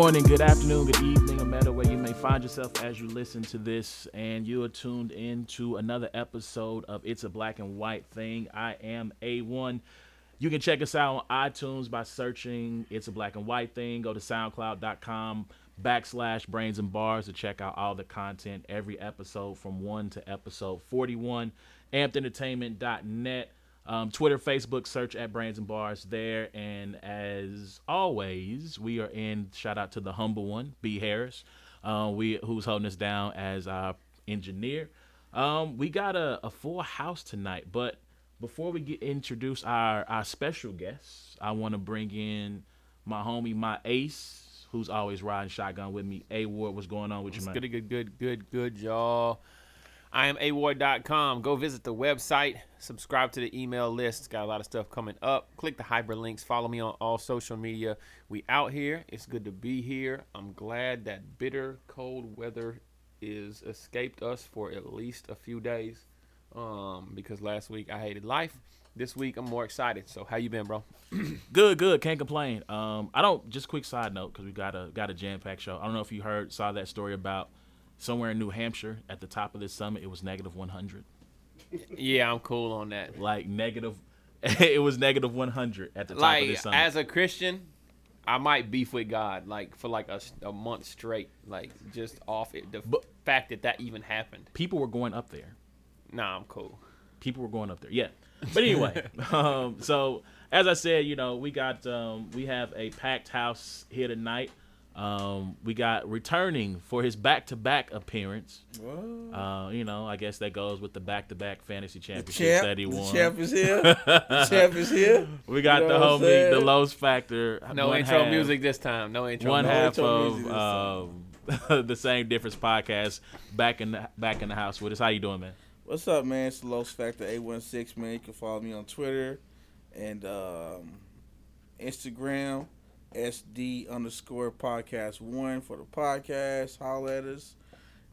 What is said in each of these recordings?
Good morning, good afternoon, good evening, no matter where you may find yourself as you listen to this, and you are tuned in to another episode of It's a Black and White Thing. I am A1. You can check us out on iTunes by searching It's a Black and White Thing. Go to SoundCloud.com backslash Brains and Bars to check out all the content, every episode from 1 to episode 41. AmpedEntertainment.net. Um, Twitter, Facebook, search at Brains and Bars there. And as always, we are in shout out to the humble one, B Harris, uh, we who's holding us down as our engineer. Um, we got a, a full house tonight, but before we get introduce our our special guests, I want to bring in my homie, my ace, who's always riding shotgun with me. A Ward, what's going on with you, man? Good, good, good, good, good, y'all. I am award.com. Go visit the website, subscribe to the email list. It's got a lot of stuff coming up. Click the hyperlinks. Follow me on all social media. We out here. It's good to be here. I'm glad that bitter cold weather is escaped us for at least a few days. Um, because last week I hated life. This week I'm more excited. So how you been, bro? Good, good. Can't complain. Um, I don't. Just quick side note because we got a got a jam packed show. I don't know if you heard saw that story about somewhere in New Hampshire at the top of this summit. It was negative 100. yeah, I'm cool on that. Like negative. it was negative 100 at the top like of this summit. as a Christian, I might beef with God like for like a, a month straight, like just off it. The But- fact that that even happened. People were going up there. Nah, I'm cool. people were going up there. Yeah. But anyway, um, so as I said, you know, we got um, we have a packed house here tonight. Um, we got returning for his back-to-back appearance. Uh, you know, I guess that goes with the back-to-back fantasy championships champ, that he the won. champ is here. the champ is here. we got You the know what I'm homie, the saying? Los Factor. No intro half- music this time. No intro. One music. half intro of music this um, the same difference podcast. Back in the back in the house with us. How you doing, man? What's up, man? It's the Los Factor eight one six, man. You can follow me on Twitter and um, Instagram, SD underscore podcast one for the podcast. Holla at us.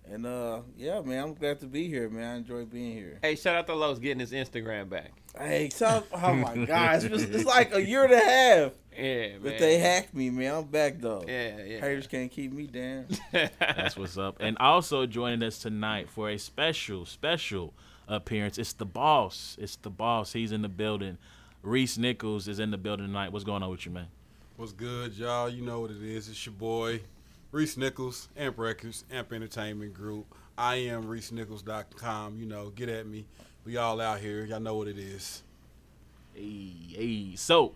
And uh, yeah, man, I'm glad to be here, man. I enjoy being here. Hey, shout out to Los getting his Instagram back. Hey, so, oh my gosh, it's, it's like a year and a half. Yeah, man. But they hacked me, man. I'm back though. Yeah, yeah. Haters can't keep me down. That's what's up. And also joining us tonight for a special, special appearance. It's the boss. It's the boss. He's in the building. Reese Nichols is in the building tonight. What's going on with you, man? What's good, y'all? You know what it is. It's your boy, Reese Nichols, Amp Records, Amp Entertainment Group. I am ReeseNichols.com. You know, get at me. We all out here. Y'all know what it is. Hey, hey. So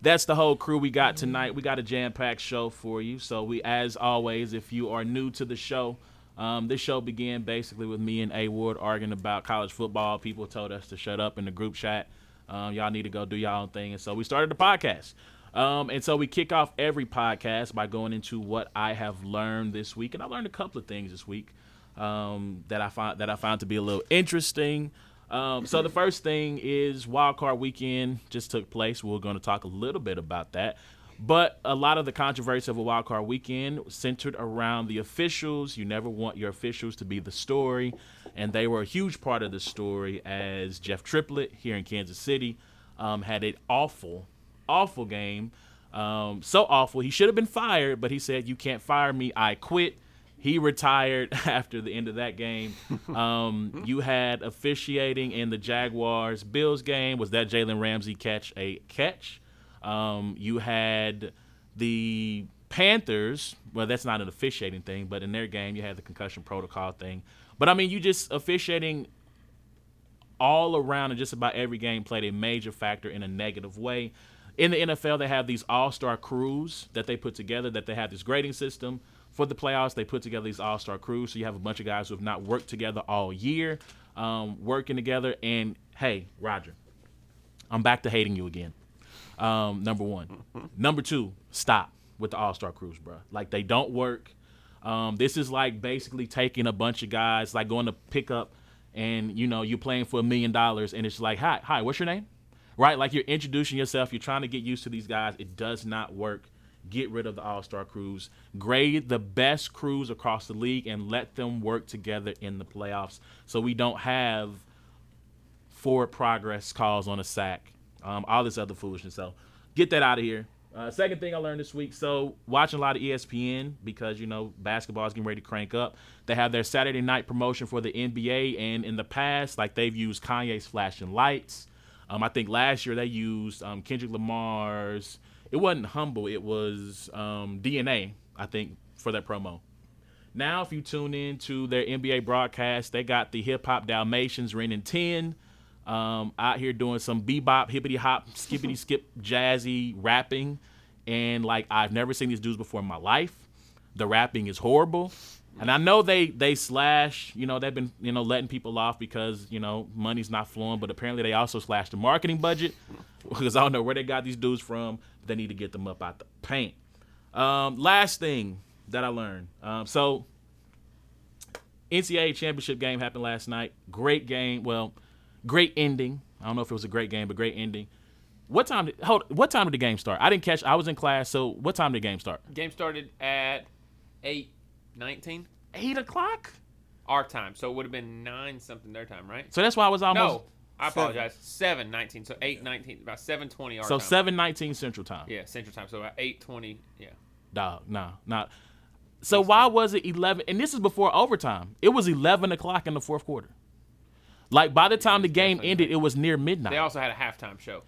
that's the whole crew we got tonight. We got a jam-packed show for you. So we, as always, if you are new to the show, um, this show began basically with me and A Ward arguing about college football. People told us to shut up in the group chat. Um, y'all need to go do y'all own thing, and so we started the podcast. Um, and so we kick off every podcast by going into what I have learned this week, and I learned a couple of things this week um, that I found that I found to be a little interesting. Um, so the first thing is Wild Card Weekend just took place. We're going to talk a little bit about that, but a lot of the controversy of a Wild Card Weekend centered around the officials. You never want your officials to be the story, and they were a huge part of the story. As Jeff Triplett here in Kansas City um, had an awful, awful game. Um, so awful. He should have been fired, but he said, "You can't fire me. I quit." He retired after the end of that game. Um, you had officiating in the Jaguars Bills game. Was that Jalen Ramsey catch a catch? Um, you had the Panthers. Well, that's not an officiating thing, but in their game, you had the concussion protocol thing. But I mean, you just officiating all around and just about every game played a major factor in a negative way. In the NFL, they have these all-star crews that they put together. That they have this grading system for the playoffs. They put together these all-star crews, so you have a bunch of guys who have not worked together all year, um, working together. And hey, Roger, I'm back to hating you again. Um, number one. number two, stop with the all-star crews, bro. Like they don't work. Um, this is like basically taking a bunch of guys, like going to pick up, and you know you're playing for a million dollars, and it's like, hi, hi, what's your name? Right? Like you're introducing yourself. You're trying to get used to these guys. It does not work. Get rid of the All Star crews. Grade the best crews across the league and let them work together in the playoffs, so we don't have forward progress calls on a sack, um, all this other foolishness. So get that out of here. Uh, second thing I learned this week, so watching a lot of ESPN because you know basketball is getting ready to crank up. They have their Saturday night promotion for the NBA, and in the past, like they've used Kanye's "Flashing Lights." Um, I think last year they used um, Kendrick Lamar's. It wasn't "Humble," it was um, DNA. I think for that promo. Now, if you tune in to their NBA broadcast, they got the hip hop Dalmatians Ren 10 um, out here doing some bebop, hippity hop, skippity skip, jazzy rapping. And like, I've never seen these dudes before in my life. The rapping is horrible. And I know they they slash, you know, they've been, you know, letting people off because, you know, money's not flowing, but apparently they also slashed the marketing budget because I don't know where they got these dudes from. But They need to get them up out the paint. Um, last thing that I learned. Um, so NCAA championship game happened last night. Great game. Well, great ending. I don't know if it was a great game, but great ending. What time? Did, hold. What time did the game start? I didn't catch. I was in class. So what time did the game start? Game started at eight nineteen Eight o'clock. our time, so it would have been nine something their time, right? So that's why I was almost. No, I apologize. Seven nineteen, so eight nineteen, about seven twenty our So time. seven nineteen Central Time. Yeah, Central Time. So about eight twenty. Yeah. Dog. Nah. Not. So why was it eleven? And this is before overtime. It was eleven o'clock in the fourth quarter. Like by the time the game ended, it was near midnight. They also had a halftime show.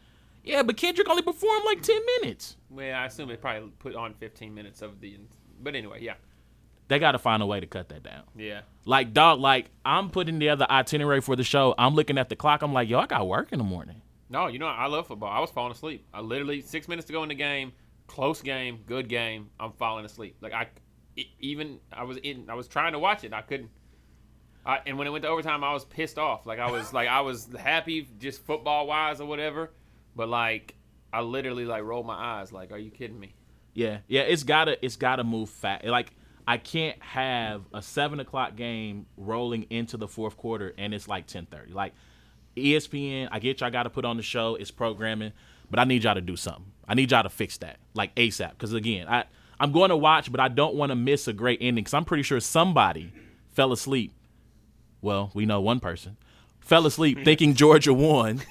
yeah, but Kendrick only performed like ten minutes. Well, I assume they probably put on fifteen minutes of the. But anyway, yeah, They got to find a way to cut that down. yeah. Like dog, like I'm putting together itinerary for the show. I'm looking at the clock. I'm like, yo, I got work in the morning. No, you know I love football. I was falling asleep. I literally six minutes to go in the game, close game, good game. I'm falling asleep. Like I, even I was in. I was trying to watch it. I couldn't. I, and when it went to overtime, I was pissed off. Like I was like I was happy just football wise or whatever, but like I literally like rolled my eyes. Like, are you kidding me? Yeah, yeah, it's gotta it's gotta move fast. Like I can't have a seven o'clock game rolling into the fourth quarter and it's like ten thirty. Like ESPN, I get y'all got to put on the show. It's programming, but I need y'all to do something. I need y'all to fix that like ASAP. Because again, I I'm going to watch, but I don't want to miss a great ending. Because I'm pretty sure somebody fell asleep. Well, we know one person fell asleep thinking Georgia won.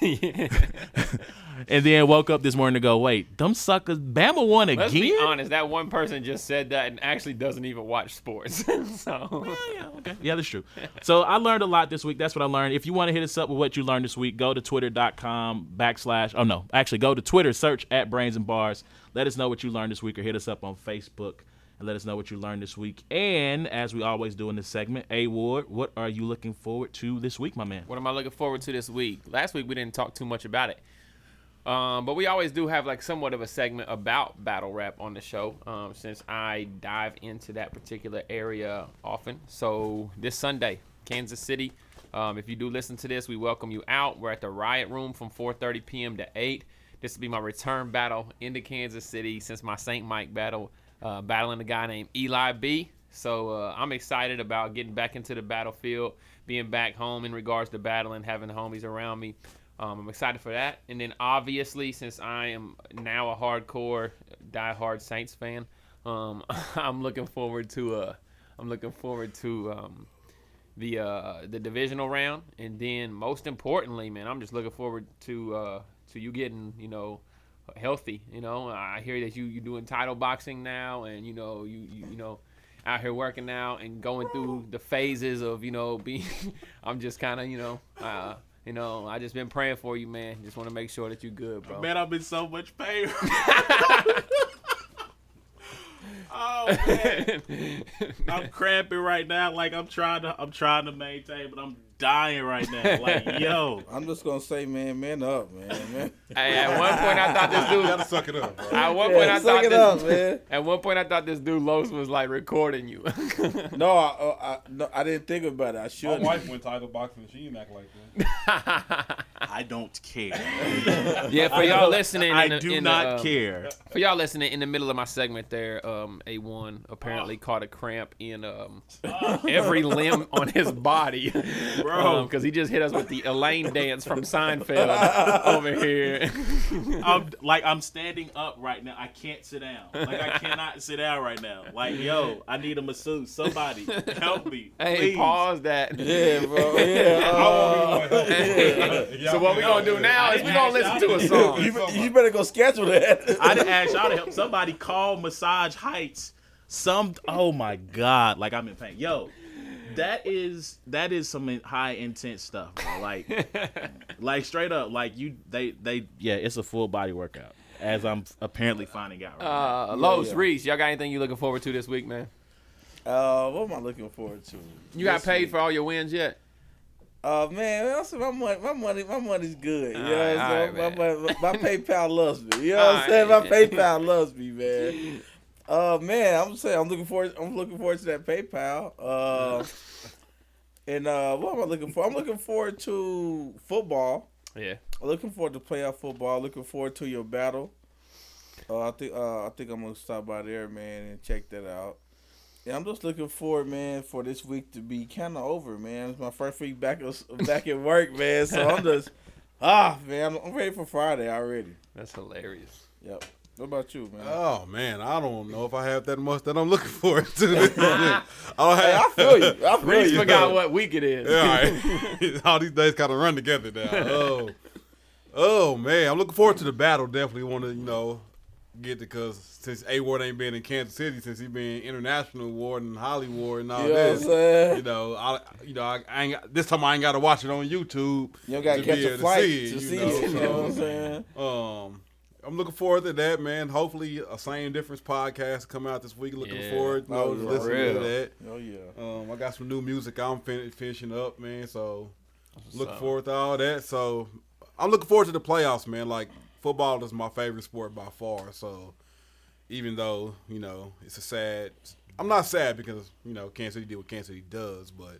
and then woke up this morning to go, wait, them suckers, Bama won again? Let's be honest. That one person just said that and actually doesn't even watch sports. so Yeah, yeah, okay. Yeah, that's true. So I learned a lot this week. That's what I learned. If you want to hit us up with what you learned this week, go to twitter.com backslash, oh no, actually go to Twitter, search at Brains and Bars. Let us know what you learned this week or hit us up on Facebook and let us know what you learned this week. And as we always do in this segment, A Ward, what are you looking forward to this week, my man? What am I looking forward to this week? Last week we didn't talk too much about it. Um, but we always do have like somewhat of a segment about battle rap on the show, um, since I dive into that particular area often. So this Sunday, Kansas City. Um, if you do listen to this, we welcome you out. We're at the Riot Room from 4:30 p.m. to 8. This will be my return battle into Kansas City since my St. Mike battle, uh, battling a guy named Eli B. So uh, I'm excited about getting back into the battlefield, being back home in regards to battling, having homies around me. Um, I'm excited for that. And then obviously, since I am now a hardcore, diehard Saints fan, um, I'm looking forward to uh, I'm looking forward to um, the uh, the divisional round, and then most importantly, man, I'm just looking forward to uh, to you getting you know healthy. You know, I hear that you you doing title boxing now, and you know you you, you know out here working now and going through the phases of you know being. I'm just kind of you know. Uh, you know, I just been praying for you, man. Just want to make sure that you good, bro. Man, I'm in so much pain. oh man. I'm cramping right now. Like I'm trying to I'm trying to maintain, but I'm dying right now. Like, yo. I'm just gonna say, man, man up, man. man. Hey, at one point, I thought this You dude. gotta suck it up, bro. At one point, Yeah, I suck thought it this. up, man. At one point, I thought this dude Los was like recording you. No, I, uh, I, no, I didn't think about it. I should. My should. wife went title boxing. She didn't act like that. I don't care. yeah, for y'all listening, I in the, do in the, not um, care. For y'all listening, in the middle of my segment there, um, A1 apparently caught a cramp in um, every limb on his body. bro. Because he just hit us with the Elaine dance from Seinfeld over here. I'm like I'm standing up right now. I can't sit down. Like I cannot sit down right now. Like yo, I need a masseuse. Somebody help me. hey, please. pause that. Yeah, bro. Yeah. uh, So what we gonna do now is we gonna listen to a song. you, you better go schedule that. I didn't ask y'all to help. Somebody call Massage Heights. Some. Oh my god. Like I'm in pain. Yo. That is that is some high intense stuff. Bro. Like like straight up. Like you they they yeah. It's a full body workout. As I'm apparently finding out. Right now. Uh, Los yeah. Reese, y'all got anything you looking forward to this week, man? Uh, what am I looking forward to? You got paid week? for all your wins yet? Uh man, I said my money, my money, my money's good. You know Alright, what I'm saying? alright, my, my, my PayPal loves me. You know what I'm saying? My PayPal loves me, man. Uh man, I'm saying I'm looking forward. I'm looking forward to that PayPal. Uh, and uh, what am I looking for? I'm looking forward to football. Yeah. I'm looking forward to playoff football. Looking forward to your battle. Uh, I think uh, I think I'm gonna stop by there, man, and check that out. Yeah, I'm just looking forward, man, for this week to be kind of over, man. It's my first week back back at work, man. So I'm just ah, man, I'm, I'm ready for Friday already. That's hilarious. Yep. What about you, man? Oh man, I don't know if I have that much that I'm looking forward to. this. I don't hey, I feel you. I feel Reese you. forgot what week it is. Yeah, all right. all these days kind of run together now. Oh, oh man, I'm looking forward to the battle. Definitely want to, you know, get because since A Ward ain't been in Kansas City since he been international award and Hollywood and all You know what this. saying? You know, I, you know, I, I ain't this time I ain't got to watch it on YouTube. You don't gotta catch be a able to flight see to it, see you know, it. You know what I'm saying? Um, I'm looking forward to that, man. Hopefully, a same difference podcast come out this week. Looking Yeah. forward, you know, Oh, to listening Real. to that. Oh yeah. Um, I got some new music I'm fin- finishing up, man. So looking up. forward to all that. So I'm looking forward to the playoffs, man. Like football is my favorite sport by far. So even though you know it's a sad, I'm not sad because you know Kansas City did what Kansas City does, but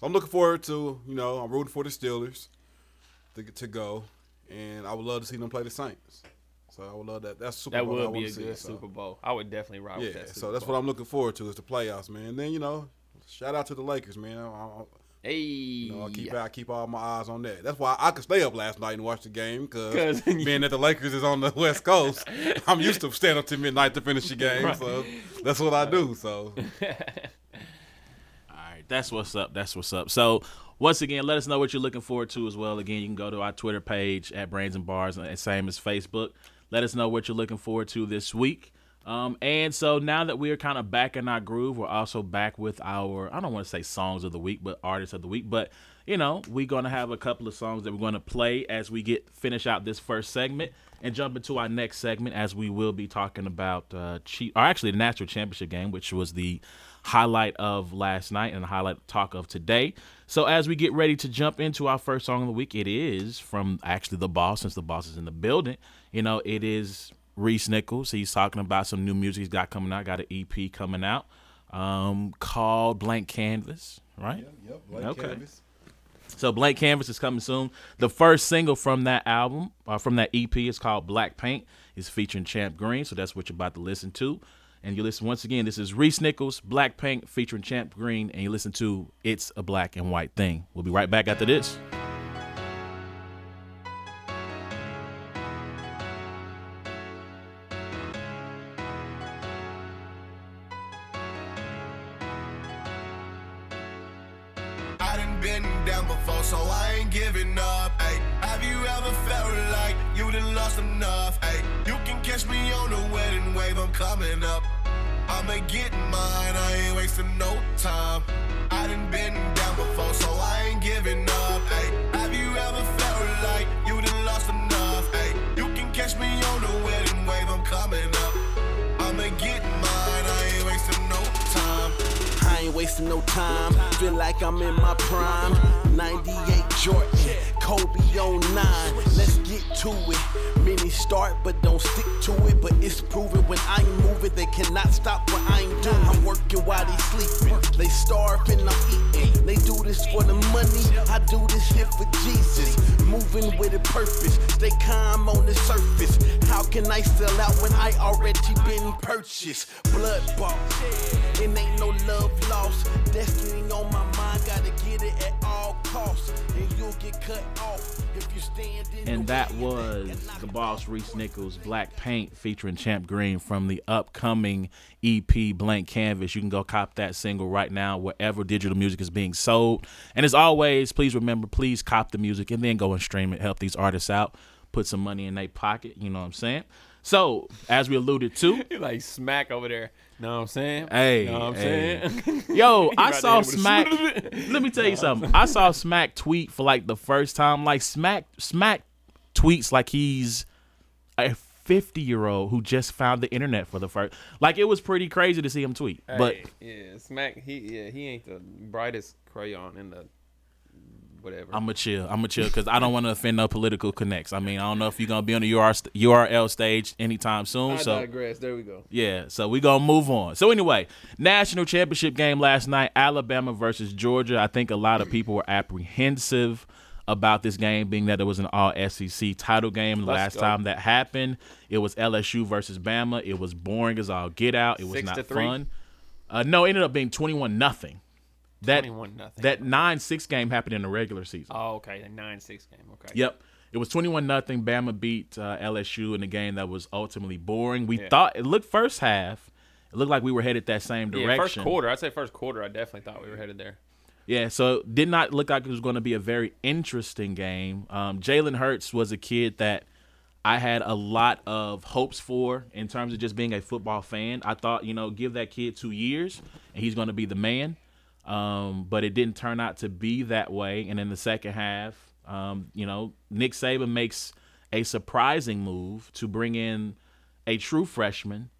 so I'm looking forward to you know I'm rooting for the Steelers to to go, and I would love to see them play the Saints. So I would love that. That's Super That Bowl would be a see, good so. Super Bowl. I would definitely ride Yeah, with that. Super so that's Bowl. what I'm looking forward to is the playoffs, man. And then you know, shout out to the Lakers, man. I, I, Hey, you know, I keep I keep all my eyes on that. That's why I could stay up last night and watch the game 'Cause- because being that the Lakers is on the West Coast, I'm used to staying up to midnight to finish the game. Right. So that's what I do. So All right, that's what's up. That's what's up. So once again, let us know what you're looking forward to as well. Again, you can go to our Twitter page at Brains and Bars, and same as Facebook. Let us know what you're looking forward to this week. Um, and so now that we are kind of back in our groove, we're also back with our I don't want to say songs of the week, but artists of the week. But you know, we're gonna have a couple of songs that we're gonna play as we get finish out this first segment and jump into our next segment as we will be talking about uh, or actually the national championship game, which was the highlight of last night and the highlight talk of today. So as we get ready to jump into our first song of the week, it is from actually the boss, since the boss is in the building. You know, it is Reese Nichols. He's talking about some new music he's got coming out. Got an EP coming out um, called Blank Canvas, right? yep, Okay. So Blank Canvas is coming soon. The first single from that album, uh, from that EP, is called Black Paint. It's featuring Champ Green, so that's what you're about to listen to. And you listen once again. This is Reese Nichols, Black Paint, featuring Champ Green, and you listen to "It's a Black and White Thing." We'll be right back after this. I'ma get mine, I ain't wasting no time. I done been down before, so I ain't giving up. Ay, have you ever felt like you done lost enough? Ay, you can catch me on the wedding wave, I'm coming up. I'ma get mine, I ain't wasting no time. I ain't wasting no time. Feel like I'm in my prime. 98 Jordan, Kobe 9. Let's get to it. Many start but don't stick to it. But it's proven when I ain't moving, they cannot stop what while they sleeping. They starving, I'm eating. They do this for the money. I do this shit for Jesus. Moving with a purpose. Stay calm on the surface. How can I sell out when I already been purchased? Blood bought. Ain't no love lost. Destiny on my mind, gotta get it at all cost, and you'll get cut off if you stand in And that was the boss. Reese Nichols Black Paint featuring Champ Green from the upcoming EP Blank Canvas. You can go cop that single right now wherever digital music is being sold. And as always, please remember, please cop the music and then go and stream it. Help these artists out. Put some money in their pocket. You know what I'm saying? So, as we alluded to, like smack over there. Know what I'm saying? Hey, know what I'm hey. saying? Yo, I saw there with a Smack. Let me tell you something. I saw Smack tweet for like the first time. Like Smack, Smack tweets like he's a 50 year old who just found the internet for the first. Like it was pretty crazy to see him tweet. But yeah, smack. He yeah, he ain't the brightest crayon in the whatever. I'm gonna chill. I'm gonna chill because I don't want to offend no political connects. I mean, I don't know if you're gonna be on the URL stage anytime soon. I so digress. There we go. Yeah, so we gonna move on. So anyway, national championship game last night, Alabama versus Georgia. I think a lot of people were apprehensive about this game, being that it was an All SEC title game. Let's last go. time that happened, it was LSU versus Bama. It was boring as all get out. It was Six not fun. Uh, no, it ended up being twenty-one nothing. That that nine six game happened in the regular season. Oh, okay. The nine six game. Okay. Yep. It was 21 nothing. Bama beat uh, LSU in a game that was ultimately boring. We Yeah. thought it looked first half. It looked like we were headed that same direction. Yeah, first quarter. I'd say first quarter. I definitely thought we were headed there. Yeah, so it did not look like it was going to be a very interesting game. Um, Jalen Hurts was a kid that I had a lot of hopes for in terms of just being a football fan. I thought, you know, give that kid two years and he's going to be the man. Um, but it didn't turn out to be that way. And in the second half, um, you know, Nick Saban makes a surprising move to bring in a true freshman,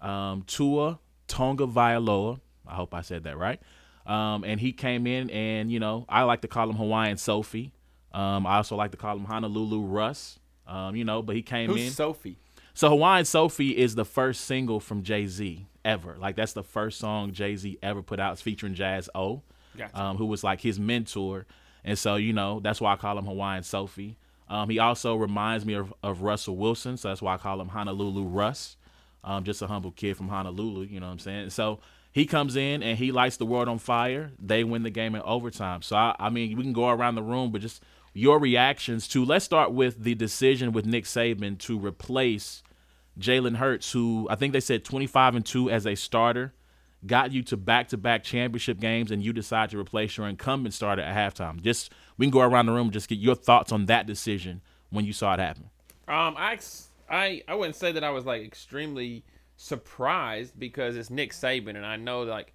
um, Tua Tonga Vailoa. I hope I said that right. Um, and he came in, and you know, I like to call him Hawaiian Sophie. Um, I also like to call him Honolulu Russ. Um, you know, but he came Who's in. Sophie? So Hawaiian Sophie is the first single from Jay Z ever. Like that's the first song Jay Z ever put out. It's featuring Jaz-O, Gotcha. um, who was like his mentor. And so you know that's why I call him Hawaiian Sophie. Um, he also reminds me of, of Russell Wilson, so that's why I call him Honolulu Russ. Um, just a humble kid from Honolulu, you know what I'm saying? So he comes in and he lights the world on fire. They win the game in overtime. So I, I mean, we can go around the room, but just your reactions to. Let's start with the decision with Nick Saban to replace Jalen Hurts, who I think they said 25 and two as a starter, got you to back-to-back championship games, and you decide to replace your incumbent starter at halftime. Just we can go around the room just get your thoughts on that decision when you saw it happen. Um, I, I, I wouldn't say that I was like extremely surprised because it's Nick Saban, and I know like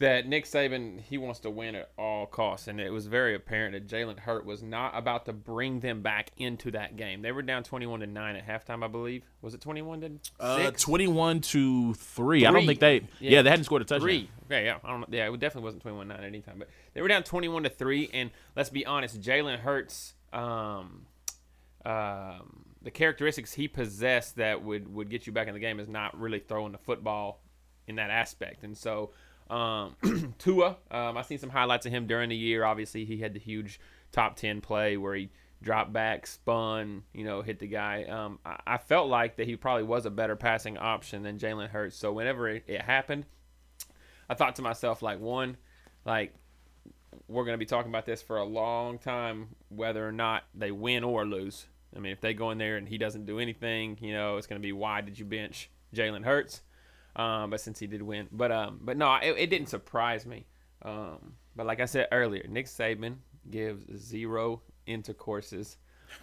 that Nick Saban he wants to win at all costs, and it was very apparent that Jalen Hurt was not about to bring them back into that game. They were down twenty-one to nine at halftime, I believe. Was it twenty-one to Uh? 21 to three. I don't think they. Yeah. Yeah. they hadn't scored a touchdown. Three. Okay, yeah. I don't. Yeah, it definitely wasn't 21 9 at any time, but they were down 21 to 3. And let's be honest, Jalen Hurts, um, um, the characteristics he possessed that would, would get you back in the game is not really throwing the football in that aspect. And so, um, Tua, um, I seen some highlights of him during the year. Obviously, he had the huge top 10 play where he dropped back, spun, you know, hit the guy. Um, I, I felt like that he probably was a better passing option than Jalen Hurts. So whenever it, it happened, I thought to myself, like, one, like, we're going to be talking about this for a long time, whether or not they win or lose. I mean, if they go in there and he doesn't do anything, you know, it's going to be why did you bench Jalen Hurts? Um, but since he did win, but um, but no, it, it didn't surprise me. Um, but like I said earlier, Nick Saban gives zero intercourses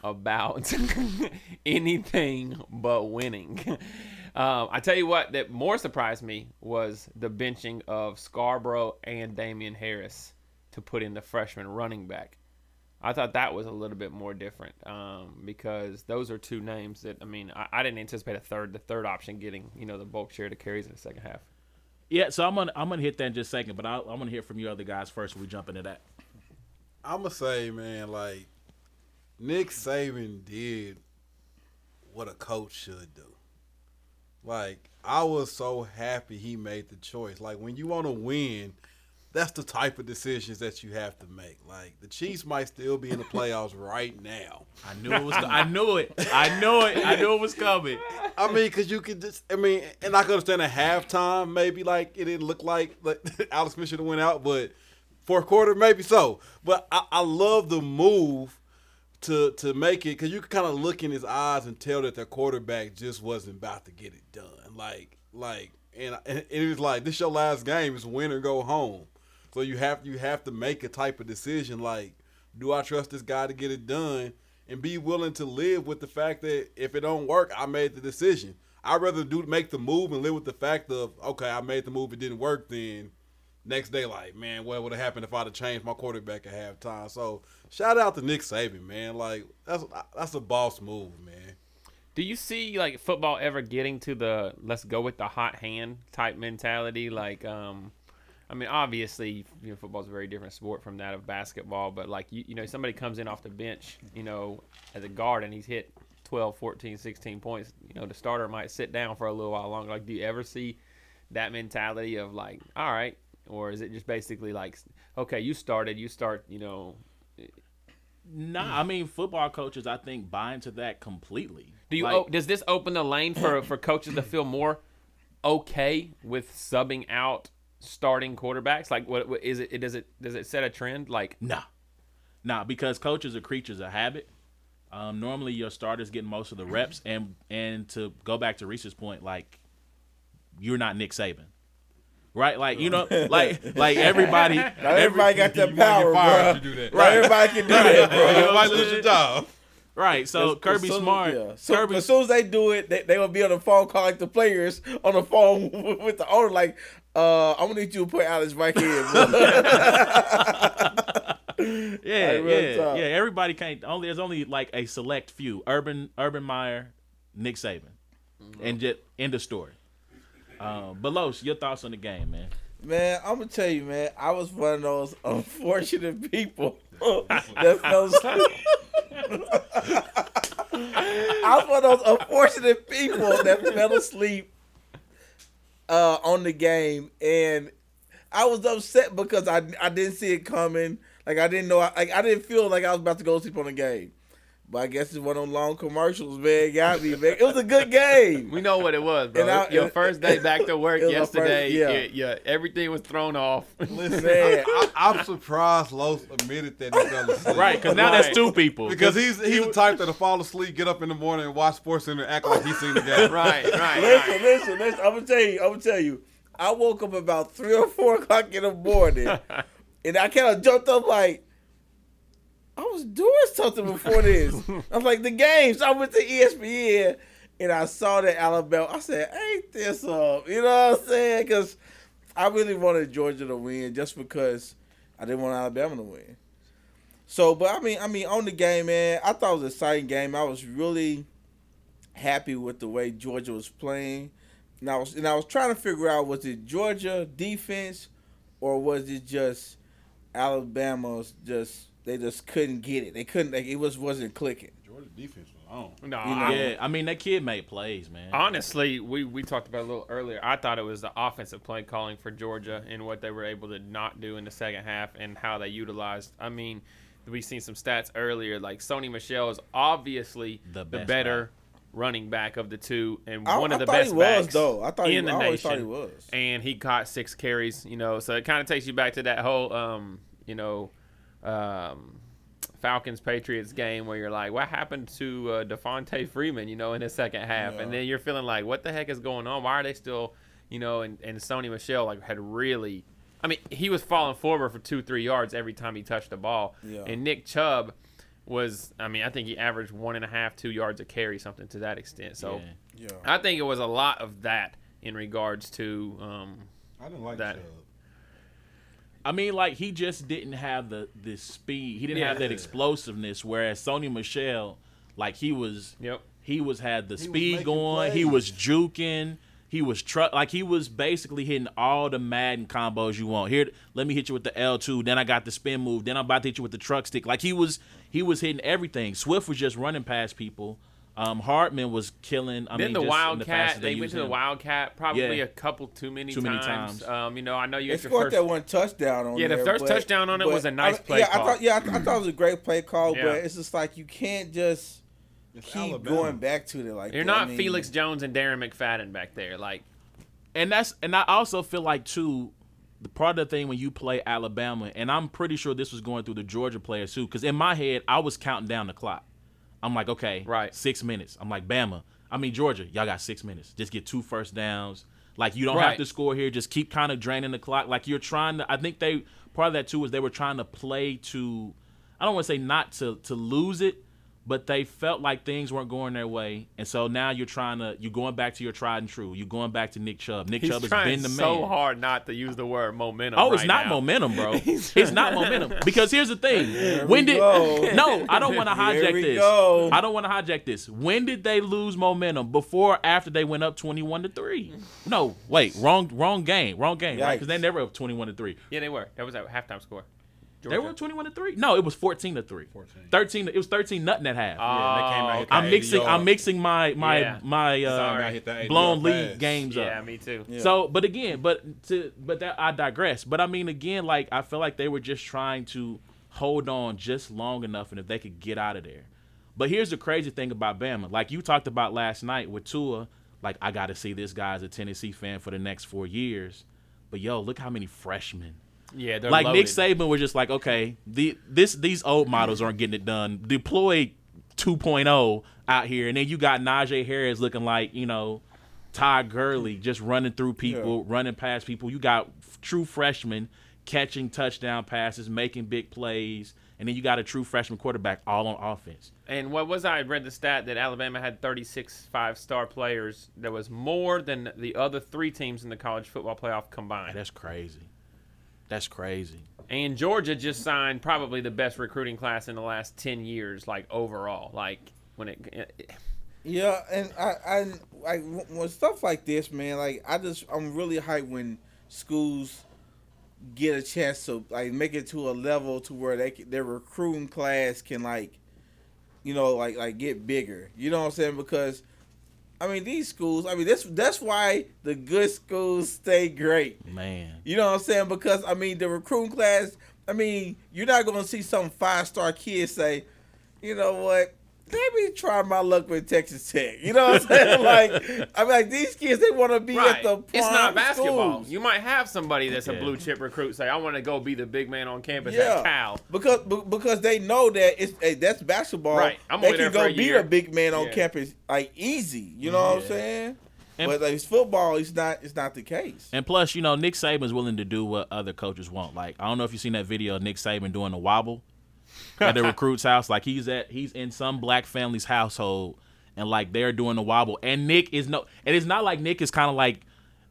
about anything but winning. Um, I tell you what, that more surprised me was the benching of Scarborough and Damien Harris to put in the freshman running back. I thought that was a little bit more different um, because those are two names that I mean I, I didn't anticipate a third the third option getting you know the bulk share to carries in the second half. Yeah, so I'm gonna I'm gonna hit that in just a second, but I, I'm gonna hear from you other guys first before we jump into that. I'm gonna say, man, like Nick Saban did what a coach should do. Like I was so happy he made the choice. Like when you want to win, that's the type of decisions that you have to make. Like the Chiefs might still be in the playoffs right now. I knew it was. I knew it. I knew it. I knew it was coming. I mean, because you could just, I mean, and I can understand at halftime, maybe like it didn't look like like Alex Smith should have went out, but fourth quarter, maybe so. But I, I love the move to to make it because you can kind of look in his eyes and tell that their quarterback just wasn't about to get it done. Like like and, and it was like this your last game. It's win or go home. So you have you have to make a type of decision like, do I trust this guy to get it done? And be willing to live with the fact that if it don't work, I made the decision. I'd rather do make the move and live with the fact of okay, I made the move, it didn't work. Then next day, like man, what would have happened if I'd have changed my quarterback at halftime? So shout out to Nick Saban, man. Like that's that's a boss move, man. Do you see like football ever getting to the let's go with the hot hand type mentality? Like, um, I mean, obviously, you know, football's a very different sport from that of basketball, but like, you, you know, somebody comes in off the bench, you know, as a guard and he's hit 12, 14, 16 points, you know, the starter might sit down for a little while longer. Like, do you ever see that mentality of like, all right, or is it just basically like, okay, you started, you start, you know, Nah, I mean football coaches I think buy into that completely. Do you? Like, o does this open the lane for for coaches to feel more okay with subbing out starting quarterbacks? Like, what, what is it? Does it does it set a trend? Like, Nah, nah, because coaches are creatures of habit. Um, normally, your starters get most of the reps, and and to go back to Reese's point, like you're not Nick Saban, right? Like you know, like like everybody, Not everybody got that You power, get fired bro. if do that. Not everybody can do that, bro. You might lose your job. right? So As- Kirby as soon- Smart, yeah. So, Kirby, as soon as they do it, they, they will be on the phone call like the players on the phone with the owner, like, uh, I'm gonna need you to put Alex in. bro. yeah, Like, yeah, talk. yeah. Everybody can't. Only there's only like a select few: Urban, Urban Meyer, Nick Saban, and just end of story. Um, but Los, your thoughts on the game, man? man, I'm gonna tell you, man, I was one of those unfortunate people that fell asleep. I was one of those unfortunate people that fell asleep uh, on the game, and I was upset because I I didn't see it coming. Like I didn't know, like I didn't feel like I was about to go sleep on the game. But I guess it's one of them long commercials, man. Got me, man. It was a good game. we know what it was, bro. And I- Your and- first day back to work It was my yesterday, first- yeah. yeah. yeah, everything was thrown off. Listen, Man. I, I'm surprised Los admitted that he fell asleep. Right, because now Right. that's two people. Because he's he's the type that'll fall asleep, get up in the morning, and watch Sports Center, and act like he's seen the game. right, right, Listen, right. listen, listen. I'm gonna tell you. I'm gonna tell you. I woke up about three or four o'clock in the morning, and I kind of jumped up like I was doing something before this. I was like the games. I went to ESPN and I saw that Alabama. I said, "Ain't this up?" You know what I'm saying? Because I really wanted Georgia to win, just because I didn't want Alabama to win. So, but I mean, I mean, on the game, man, I thought it was an exciting game. I was really happy with the way Georgia was playing. And I was and I was trying to figure out was it Georgia defense or was it just Alabama's just they just couldn't get it. They couldn't like it was wasn't clicking. Georgia defense was on. No, You know, I- yeah, I mean that kid made plays, man. Honestly, we, we talked about it a little earlier. I thought it was the offensive play calling for Georgia and what they were able to not do in the second half and how they utilized. I mean, we seen some stats earlier. Like Sony Michel is obviously The the, best better running back of the two and I- one of I the best he was, backs though. I thought he- in the I nation. thought he was. And he caught six carries. You know, so it kind of takes you back to that whole, um, you know, um, Falcons Patriots game where you're like, what happened to uh, Devonta Freeman, you know, in the second half? And then you're feeling like, what the heck is going on? Why are they still, you know, and, and Sony Michel like had really, I mean, he was falling forward for two, three yards every time he touched the ball. Yeah. And Nick Chubb was, I mean, I think he averaged one and a half, two yards a carry, something to that extent. So Yeah. Yeah. I think it was a lot of that in regards to, um, I didn't like That- that. I mean, like he just didn't have the the speed. He didn't have that explosiveness. Whereas Sony Michel, like he was, yep. he was had the was speed making going. He was juking. He was truck like he was basically hitting all the Madden combos you want. Here, let me hit you with the L two. Then I got the spin move. Then I'm about to hit you with the truck stick. Like he was, he was hitting everything. Swift was just running past people. Um, Hardman was killing. I then mean, the just in Wildcat, fastest they used went to the. Wildcat probably Yeah. a couple too many Too many times. times. Um, you know, I know you They scored first. that one touchdown on Yeah, the first but- touchdown on it was a nice I- play yeah, call. I thought, yeah, I, th- I thought it was a great play call, Yeah. but it's just like you can't just It's keep Alabama. going back to it like You're that. I not mean, Felix Jones and Darren McFadden back there. Like, and that's and I also feel like too the part of the thing when you play Alabama, and I'm pretty sure this was going through the Georgia players too, because in my head I was counting down the clock. I'm like, okay, Right. six minutes. I'm like, Bama. I mean Georgia, y'all got six minutes. Just get two first downs. Like you don't have to score here. Just keep kind of draining the clock. Like you're trying to. I think they part of that too was they were trying to play to. I don't want to say not to to lose it, but they felt like things weren't going their way, and so now you're trying to. You're going back to your tried and true. You're going back to Nick Chubb. Nick He's Chubb has been the man. so hard not to use the word momentum. Oh, it's right not now. momentum, bro. it's not momentum because here's the thing. when we did go. no? I don't want to hijack this. go. I don't want to hijack this. When did they lose momentum? Before, or after they went up twenty-one to three? No, wait, wrong, wrong game, wrong game, right? Because they never up twenty-one to three. Yeah, they were. That was a halftime score. They were twenty-one to three. No, it was fourteen to three. 14. Thirteen. It was thirteen nothing at half. Oh, they came out hit that I'm mixing. I'm mixing my my Yeah. my uh, I hit that 80 blown yard league pass. games up. yeah, me too. Yeah. So, but again, but to but that I digress. But I mean, again, like I feel like they were just trying to hold on just long enough, and if they could get out of there. But here's the crazy thing about Bama, like you talked about last night with Tua. Like I got to see this guy as a Tennessee fan for the next four years. But yo, look how many freshmen. Yeah, they're like Nick. Saban was just like, okay, the this these old models aren't getting it done. Deploy 2.0 out here, and then you got Najee Harris looking like you know Todd Gurley just running through people, running past people. You got true freshmen catching touchdown passes, making big plays, and then you got a true freshman quarterback all on offense. And what was I read the stat that Alabama had 36 five-star players. That was more than the other three teams in the college football playoff combined. That's crazy. That's crazy. And Georgia just signed probably the best recruiting class in the last 10 years, like overall. Like when it, it Yeah, and I, I like when stuff like this, man. Like I just, I'm really hyped when schools get a chance to like make it to a level to where they can, their recruiting class can like, you know, like like get bigger. You know what I'm saying? Because I mean, these schools. I mean, that's that's why the good schools stay great. Man. You know what I'm saying? Because I mean, the recruiting class. I mean, you're not going to see some five star kid say, you know what? Let me try my luck with Texas Tech. You know what I'm saying? like, I'm like these kids, they want to be right, at the prime it's not basketball. schools. You might have somebody that's a blue chip recruit say, "I want to go be the big man on campus Yeah. at Cal." because be- because they know that it's hey, that's basketball. Right. I'm they can go a be a big man on Yeah. campus like easy. You know what I'm saying? And- but like it's football, it's not. It's not the case. And plus, you know, Nick Saban's willing to do what other coaches won't. Like, I don't know if you've seen that video of Nick Saban doing the wobble at the recruit's house. Like, he's at he's in some black family's household, and like they're doing the wobble. And Nick is no, and it's not like Nick is kind of like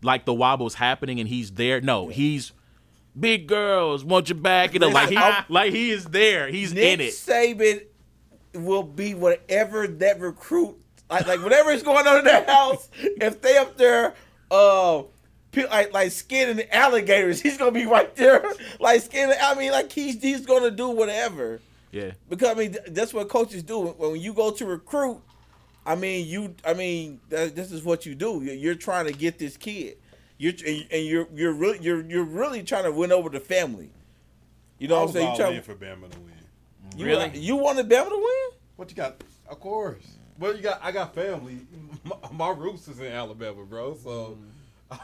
like the wobble's happening and he's there. No, he's big girls want your back. Know, like he like he is there. He's Nick in it. Saban will be whatever that recruit like, like whatever is going on in their house. If they up there, uh, like like skinning the alligators, he's gonna be right there, like skinning. I mean, like he's he's gonna do whatever Yeah. because I mean th- that's what coaches do when you go to recruit. I mean, you. I mean, that, this is what you do. You're, you're trying to get this kid. You're and and you're you're really you're you're really trying to win over the family. You know I what I'm saying? all You trying, in for Bama to win. you, Really? you wanted Bama to win? What you got? Of course. Well, you got. I got family. My, my roots is in Alabama, bro. So. Mm.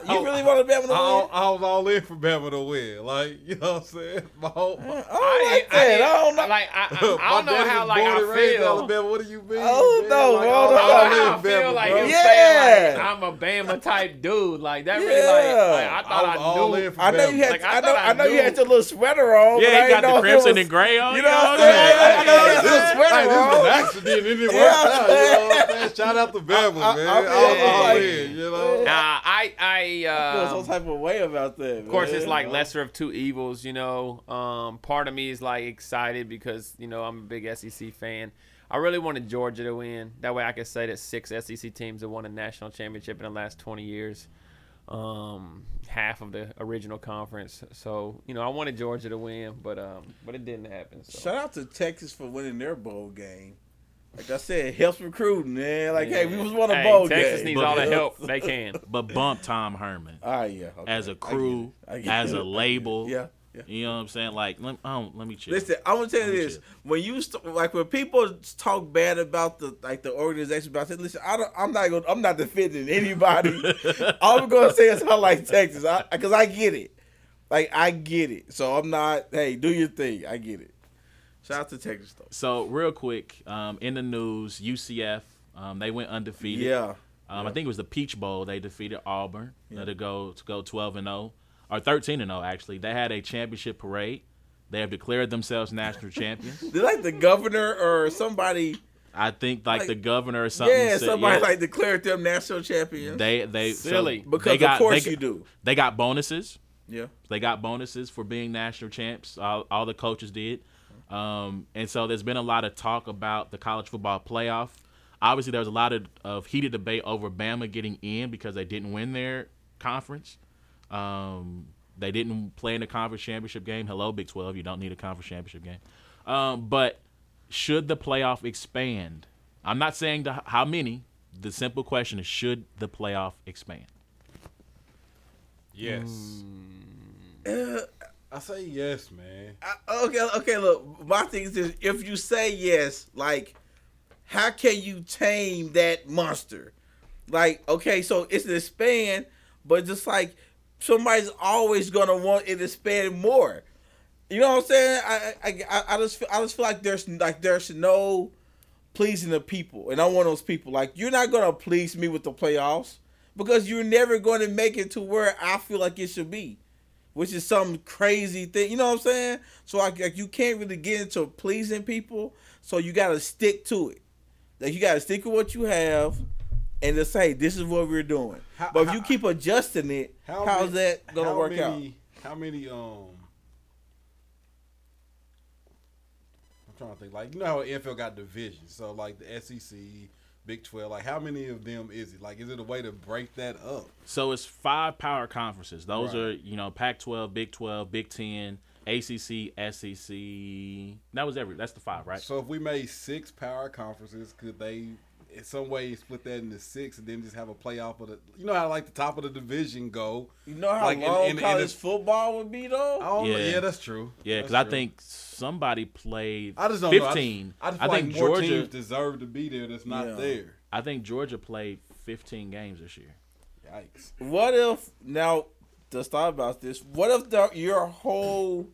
You really wanted Bama to I, win? I was all in for Bama to win. Like you know what I'm saying. My whole. My, I don't like that. I, don't know. Like I, I, I don't know how was like I feel. Alabama. What do you mean? Oh, man? no, Like, bro, all- no, I all don't know in how I feel Bama, like bro. him Yeah. saying like I'm a Bama type dude. Like that really like, Yeah. like I thought I I, was all knew. in for I know Bama. you had. Like, I I, know. I, I know you had your little sweater on. but Yeah, I he got the it crimson was- and gray on. You know what I'm saying? I, I know you had your sweater Hey, this was on. an accident. It didn't Yeah. work out. You know what I'm saying? Shout out to Bama, I- I- man. I I, feel was all like- in. You know. Nah, I I I feel some um, type of way about that. Of course, it's like lesser of two evils, you know. Um, part of me is like excited because you know I'm a big SEC fan. I really wanted Georgia to win. That way, I could say that six SEC teams have won a national championship in the last 20 years. Um, half of the original conference. So you know, I wanted Georgia to win, but um, but it didn't happen. So. Shout out to Texas for winning their bowl game. Like I said, it helps recruiting, man. Like, hey, we was one of Hey, bowl Texas game. needs all the help they can. But bump Tom Herman Ah, yeah. okay. as a get crew, it. I get as it. a label. Yeah. Yeah. You know what I'm saying? Like, let, I don't, let me chill. Listen, I'm gonna tell you this: chill. when you st- like when people talk bad about the like the organization, about it, listen, I don't, I'm not gonna, I'm not defending anybody. All I'm gonna say is I like Texas, because I, get it. Like I get it. So I'm not. Hey, do your thing. I get it. Shout out to Texas though. So real quick, um, in the news, UCF um, they went undefeated. Yeah. Um, I think it was the Peach Bowl. They defeated Auburn uh, to go to go 12 and 0 or 13 and 0 actually. They had a championship parade. They have declared themselves national champions. Did like the governor or somebody? I think like, Like- the governor or something. Yeah, said- somebody yeah. like declared them national champions. they they so Silly. because they got, of course they, you do. They got bonuses. Yeah. They got bonuses for being national champs. All, all the coaches did. Um, and so there's been a lot of talk about the college football playoff. Obviously, there was a lot of, of heated debate over Bama getting in because they didn't win their conference. Um, they didn't play in the conference championship game. Hello, Big 12. You don't need a conference championship game. Um, but should the playoff expand? I'm not saying the, how many. The simple question is should the playoff expand? Yes. Uh, I say yes, man. I- okay, okay. Look, my thing is, this, if you say yes, like, how can you tame that monster? Like, okay, so it's an expand, but just like somebody's always gonna want it to expand more. You know what I'm saying? I, I, I, just, feel, I just feel like there's like there's no pleasing the people, and I'm one of those people. Like, you're not gonna please me with the playoffs because you're never going to make it to where I feel like it should be which is some crazy thing. You know what I'm saying? So like, like you can't really get into pleasing people. So you got to stick to it. Like you got to stick with what you have, and just say this is what we're doing. How- but if how- you keep adjusting it, How how's many- that gonna how work out? How many? Um, I'm trying to think. Like you know how NFL got divisions. So like the SEC, Big Twelve. Like how many of them is it? Like is it a way to break that up? So it's five power conferences. Those Right. are, you know, Pac-12, Big 12, Big 10, ACC, SEC. That was every. That's the five, right? So if we made six power conferences, could they in some way split that into six and then just have a playoff of the? You know how like the top of the division go. You know how Like, in- long in- in college the- football would be though. Yeah, Yeah. that's true. yeah, because I think somebody played I just don't know. I just- 15. I, just I think like more Georgia. teams deserve to be there. That's not Yeah. there. I think Georgia played 15 games this year. Yikes. What if now? Let's about this. What if the, your whole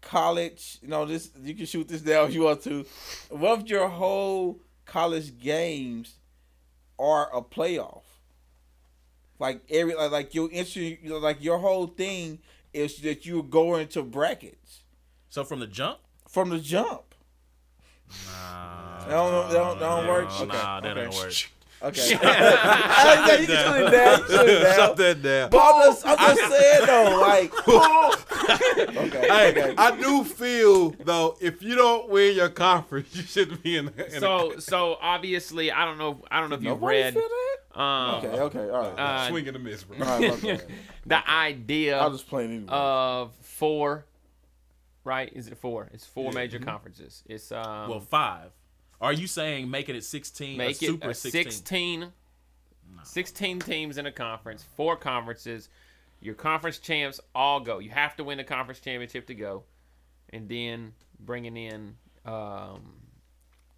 college? You know, this you can shoot this down if you want to. What if your whole college games are a playoff? Like every like, like your entry, you know, like your whole thing is that you go into brackets So from the jump, from the jump. nah, That don't, that don't, that don't work. nah, that okay. don't work. Okay. I, you can shoot it down. You can shoot it down. Shut that down. But I'm just, I'm just saying though, like, okay, Hey, okay. I do feel though if you don't win your conference, you shouldn't be in. The, in So so obviously I don't know I don't know if you've Nobody read feel that? um Okay, okay, all right. the uh, swing and a miss, bro. all right, my the idea I'll just play it anyway. of four right? Is it four? It's four major conferences. It's um Well, five. Are you saying making it 16? a make it super a 16? 16, 16 teams in a conference, four conferences. Your conference champs all go. You have to win the conference championship to go, and then bringing in. Um,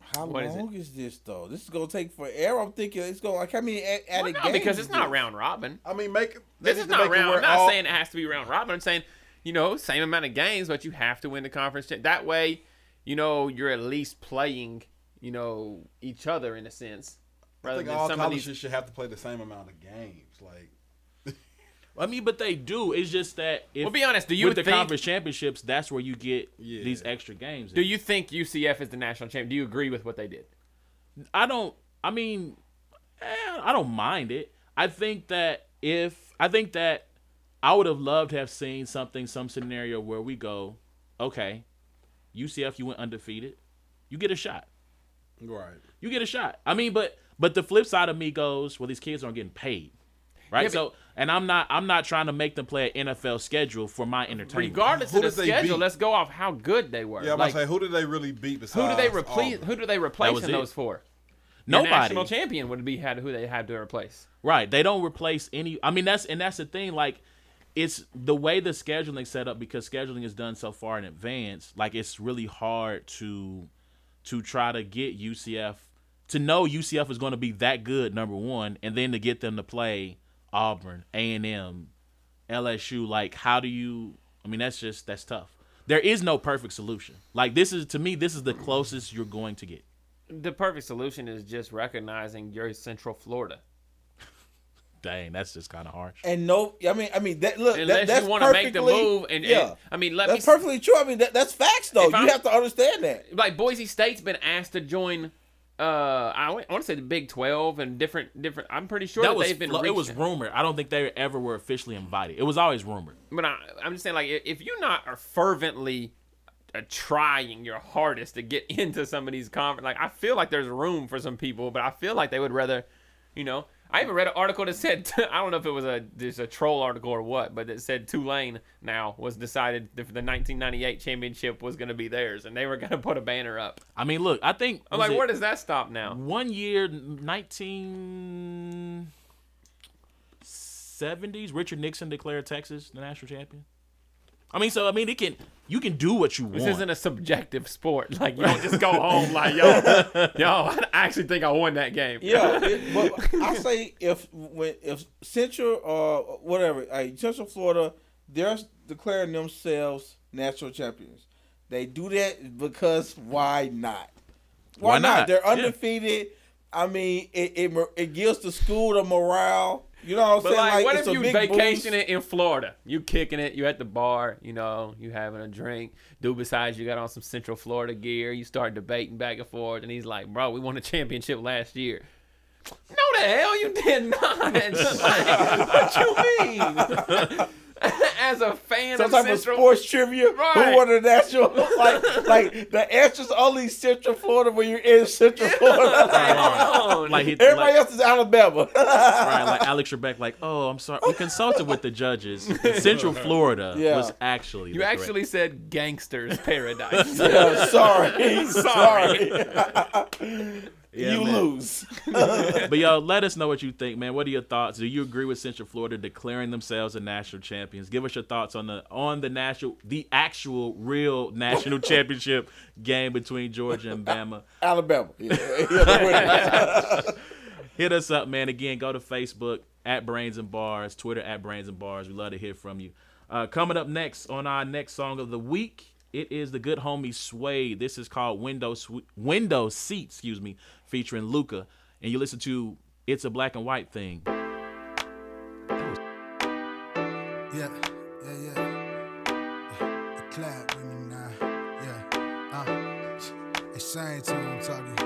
How what is long is, this though? This is gonna take forever. I'm thinking it's gonna like how many a- well, added no, games because it's not this? round robin. I mean, make This is not round. where I'm not all- saying it has to be round robin. I'm saying you know same amount of games, but you have to win the conference. That way, you know you're at least playing you know each other in a sense. I Rather think all colleges these. should have to play the same amount of games. Like, I mean, but they do. It's just that if Well, be honest, do you with the conference championships, that's where you get Yeah. these extra games. Do you think UCF is the national champ? Do you agree with what they did? I don't. I mean, eh, I don't mind it. I think that if I think that I would have loved to have seen something, some scenario where we go, okay, UCF, you went undefeated, you get a shot. Right? You get a shot. I mean, but but the flip side of me goes, well, these kids aren't getting paid, right? Yeah, so, and I'm not I'm not trying to make them play an NFL schedule for my entertainment. Regardless Who of the they schedule, beat? let's go off how good they were. Yeah, I'm like, gonna say, who did they really beat? who Besides do they replace? Who do they replace in it. those four? Your Nobody. national champion would be had who they had to replace. Right. They don't replace any. I mean, that's and that's the thing. Like, it's the way the scheduling set up because scheduling is done so far in advance. Like, it's really hard to to try to get UCF to know UCF is going to be that good. Number one, and then to get them to play Auburn, A and M, LSU. Like, how do you? I mean, that's just that's tough. There is no perfect solution. Like this is to me, this is the closest you're going to get. The perfect solution is just recognizing you're Central Florida. Dang, that's just kind of harsh. And no, I mean, I mean that. Look, that, Unless that's you want to make the move, and, yeah, and I mean, let that's me perfectly true. I mean, that, that's facts though. You I'm- have to understand that. like Boise State's been asked to join. Uh, I want to say the Big Twelve and different different. I'm pretty sure that, That was they've been. flo- it was reached- rumored. I don't think they ever were officially invited. It was always rumored. But I, I'm just saying, like, if if you're not are fervently uh, trying your hardest to get into some of these conference, like, I feel like there's room for some people, but I feel like they would rather, you know. I even read an article that said I don't know if it was a just a troll article or what, but it said Tulane now was decided the, the 1998 championship was going to be theirs, and they were going to put a banner up. I mean, look, I think I'm like, where does that stop now? one year, nineteen seventies, Richard Nixon declared Texas the national champion. I mean, so I mean, it can you can do what you want. This isn't a subjective sport. Like you don't just go home like yo, yo. I actually think I won that game. Yeah, it, but I say if when if Central or whatever, uh, Central Florida, they're declaring themselves national champions. They do that because why not? Why, Why not? not? They're Yeah. undefeated. I mean, it, it it gives the school the morale. You know what I'm But saying? like, what it's if you vacationing boost. in Florida? You kicking it. You at the bar. You know, you having a drink. Dude besides you got on some Central Florida gear. You start debating back and forth, and he's like, "Bro, we won a championship last year." No, the hell you did not. Like, what you mean? As a fan Some of type of sports trivia. Right. Who won the national? like, like the answer's only Central Florida when you're in Central Florida. Hold on. like he, Everybody like, else is Alabama. right, like Alex Trebek, like, oh, I'm sorry, we consulted with the judges. Central Florida Yeah. was actually you the correct- actually said gangsters paradise. Yeah, sorry, sorry. Yeah, you man. lose. But yo, let us know what you think, man. What are your thoughts? Do you agree with Central Florida declaring themselves the national champions? Give us your thoughts on the on the national, the actual real national championship game between Georgia and Bama. Alabama. Yeah, yeah, Hit us up, man. Again, go to Facebook at Brains and Bars, Twitter at Brains and Bars. We love to hear from you. Uh, coming up next on our next song of the week, it is the good homie Sway. This is called Window Swe- Window Seat, excuse me, featuring Luca. And you listen to It's a Black and White Thing. Yeah, yeah, yeah. The clap with me now. Yeah. Uh, they saying to him, talking.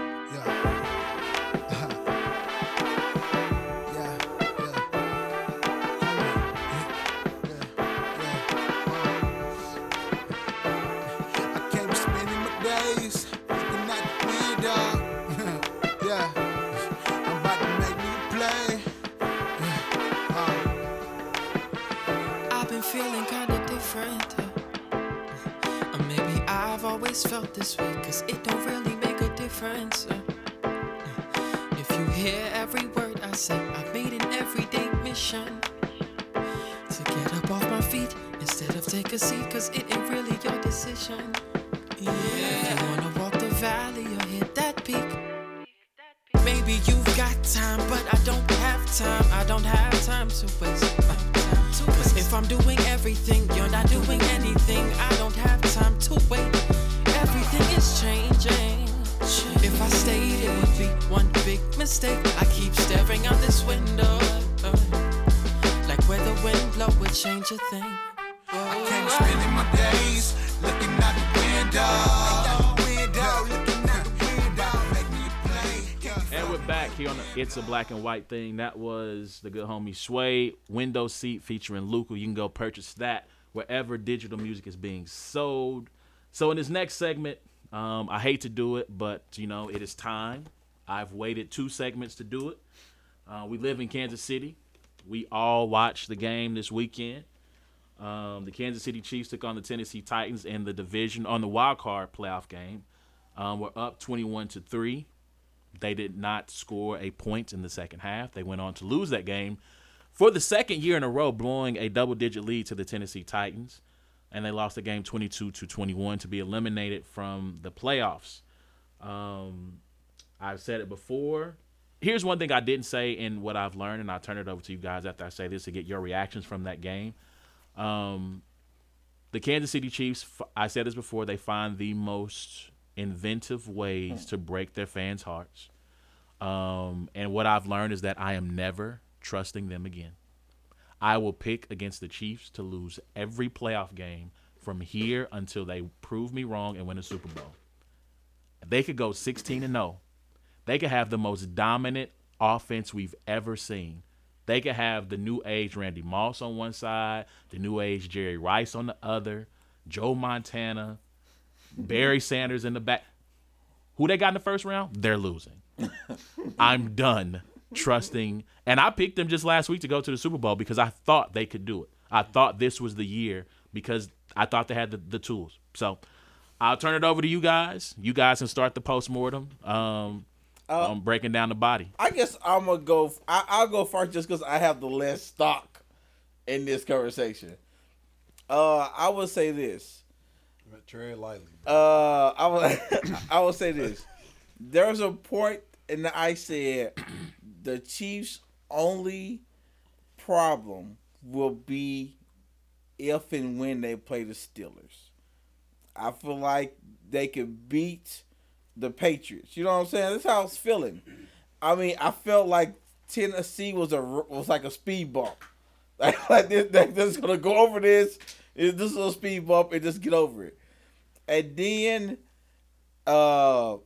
Kinda different. Or maybe I've always felt this way, cause it don't really make a difference. If you hear every word I say, I've made an everyday mission to get up off my feet instead of take a seat, cause it ain't really your decision. Yeah. If you wanna walk the valley or hit that peak. Maybe you've got time, but I don't have time. I don't have time to waste. I'm doing everything, you're not doing anything. I don't have time to wait. Everything is changing. If I stayed, it would be one big mistake. I keep staring out this window. Like where the wind blow would change a thing. I can't spend my days looking out the. Window, here on the It's a Black and White Thing. That was the good homie Sway, Window Seat featuring Luca. You can go purchase that wherever digital music is being sold. So in this next segment, um, I hate to do it, but you know, it is time. I've waited two segments to do it. Uh, we live in Kansas City. We all watched the game this weekend. Um, the Kansas City Chiefs took on the Tennessee Titans in the division on the wild card playoff game. Um, we're up 21 to 3. They did not score a point in the second half. They went on to lose that game for the second year in a row, blowing a double digit lead to the Tennessee Titans. And they lost the game 22 to 21 to be eliminated from the playoffs. Um, I've said it before. Here's one thing I didn't say in what I've learned, and I'll turn it over to you guys after I say this to get your reactions from that game. Um, the Kansas City Chiefs, I said this before, they find the most inventive ways to break their fans' hearts. Um, and what I've learned is that I am never trusting them again. I will pick against the Chiefs to lose every playoff game from here until they prove me wrong and win a Super Bowl. They could go 16 and 0. They could have the most dominant offense we've ever seen. They could have the new age Randy Moss on one side, the new age Jerry Rice on the other, Joe Montana, Barry Sanders in the back. Who they got in the first round? They're losing. I'm done trusting. And I picked them just last week to go to the Super Bowl because I thought they could do it. I thought this was the year because I thought they had the, the tools. So I'll turn it over to you guys. You guys can start the postmortem. Um, I'm breaking down the body. I guess I'm gonna go. I, I'll go first just because I have the less stock in this conversation. Uh, I would say this. Tread lightly. Uh, I will. I will say this. There was a point, and I said the Chiefs' only problem will be if and when they play the Steelers. I feel like they could beat the Patriots. You know what I'm saying? That's how I was feeling. I mean, I felt like Tennessee was a was like a speed bump. Like, like this, they're just gonna go over this. It's just a speed bump and just get over it. And then uh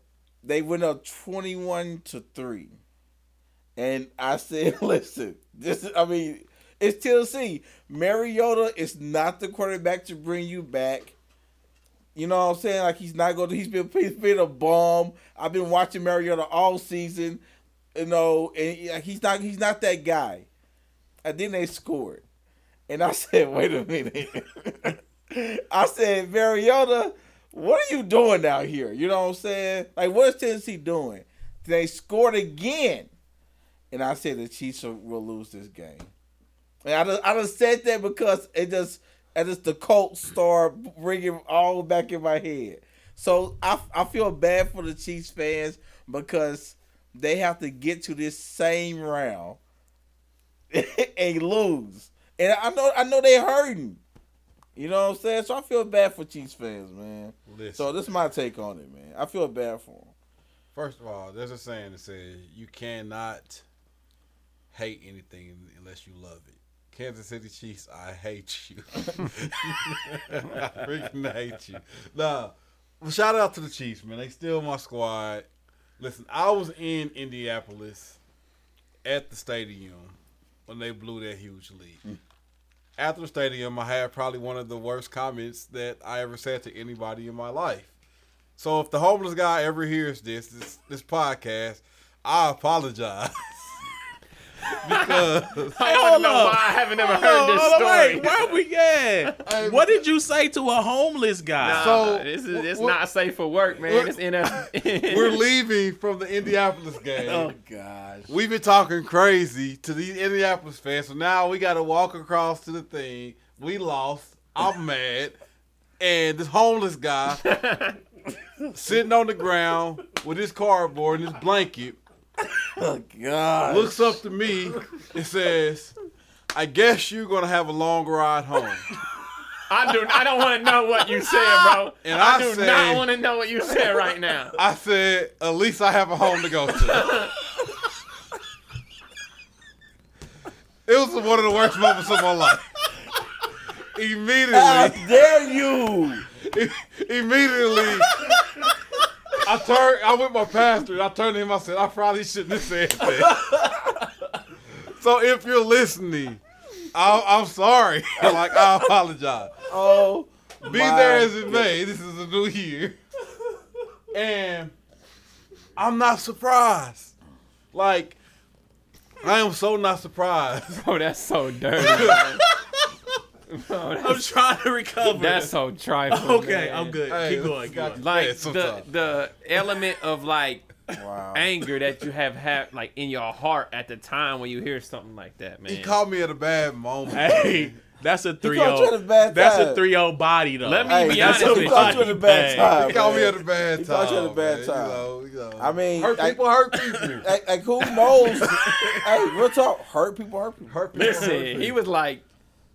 they went up 21 to 3. And I said, listen, this i mean, it's Tennessee. Mariota is not the quarterback to bring you back. You know what I'm saying? Like he's not going to. He's been he's been a bum. I've been watching Mariota all season. You know, and he's not he's not that guy. And then they scored, and I said, "Wait a minute." I said, "Mariota, what are you doing out here?" You know what I'm saying? Like, what is Tennessee doing? They scored again, and I said the Chiefs will- lose this game. And I just, I just said that because it just and just the Colts start ringing all back in my head. So I, I feel bad for the Chiefs fans because they have to get to this same round and lose. And I know I know they hurting. You know what I'm saying? So I feel bad for Chiefs fans, man. Listen. So this is my take on it, man. I feel bad for them. First of all, there's a saying that says you cannot hate anything unless you love it. Kansas City Chiefs, I hate you. I freaking hate you. Nah, well, shout out to the Chiefs, man. They still my squad. Listen, I was in Indianapolis at the stadium when they blew that huge lead. Mm. After the stadium, I had probably one of the worst comments that I ever said to anybody in my life. So if the homeless guy ever hears this this, this podcast, I apologize. because I don't know why I haven't ever heard this Hold on, story. wait, where we at? what did you say to a homeless guy? Nah, So, this is it's wh- wh- not safe for work, man. We're- It's in a we're leaving from the Indianapolis game. Oh gosh. We've been talking crazy to these Indianapolis fans, so now we got to walk across to the thing. We lost. I'm mad, and this homeless guy sitting on the ground with his cardboard and his blanket Oh god. looks up to me and says, "I guess you're gonna have a long ride home." I do. I don't want to know what you said, bro. And I, I do say- not want to know what you said right now. I said, "At least I have a home to go to." it was one of the worst moments of my life. Immediately, How Immediately, dare you? immediately, I turned. I went my pastor. And I turned to him. I said, "I probably shouldn't have said that." so if you're listening, I, I'm sorry. like I apologize. Oh. Be my there as it may. This is a new year, and I'm not surprised. Like I am so not surprised. Oh, that's so dirty. Man. Bro, I'm trying to recover. that's so trifling. okay. man. I'm good. Hey, Keep going. Keep got going. Like the the element of like Wow. anger that you have had like in your heart at the time when you hear something like that, man. He called me at a bad moment. Hey, that's a three caught you at a zero. bad That's a time. three zero body though. Let me Hey, be he honest caught- with he caught you you. at a bad Hey. time. He caught me man. at a bad time. He time. caught you at a bad time. You know, you know. I mean, hurt like- people hurt people. Like, like who knows? hey, real talk. Hurt people. Hurt people. hurt people. hurt Listen, he was like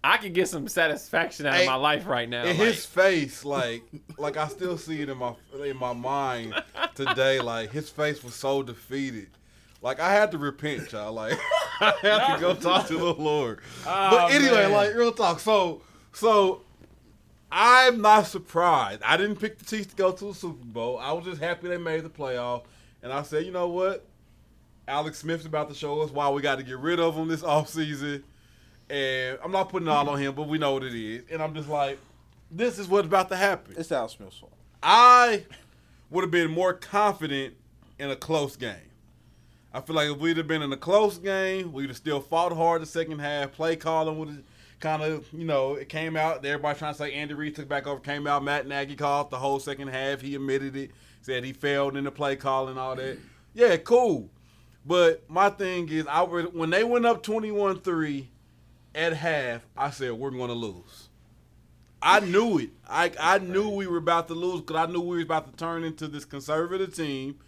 I can get some satisfaction out of my life right now. in like- his face, like, like I still see it in my in my mind today. Like his face was so defeated. Like I had to repent, y'all. Like I had to go talk to the Lord. Oh, but anyway, man. like real talk. So so I'm not surprised. I didn't pick the Chiefs to go to the Super Bowl. I was just happy they made the playoff. And I said, you know what? Alex Smith's about to show us why we got to get rid of him this offseason. And I'm not putting it all on him, but we know what it is. And I'm just like, this is what's about to happen. It's Al Smith's fault. I would have been more confident in a close game. I feel like if we'd have been in a close game, we'd have still fought hard the second half. Play calling would have kind of, you know, it came out. Everybody trying to say Andy Reid took back over, came out. Matt Nagy called the whole second half. He admitted it, said he failed in the play calling and all that. Yeah, cool. But my thing is, I when they went up 21 3 at half, I said, we're going to lose. I knew it. I I knew we were about to lose because I knew we were about to turn into this conservative team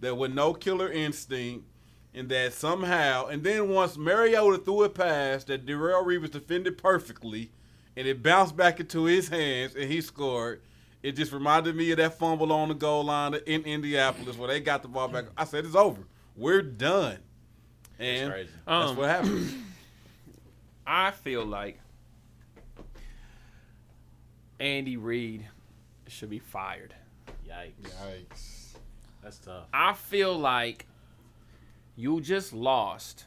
that with no killer instinct, and that somehow, and then once Mariota threw it past that Darrelle Revis defended perfectly, and it bounced back into his hands and he scored. It just reminded me of that fumble on the goal line in Indianapolis where they got the ball back. I said it's over. We're done. And crazy. that's Um, what happened. I feel like Andy Reid should be fired. Yikes. Yikes. That's tough. I feel like you just lost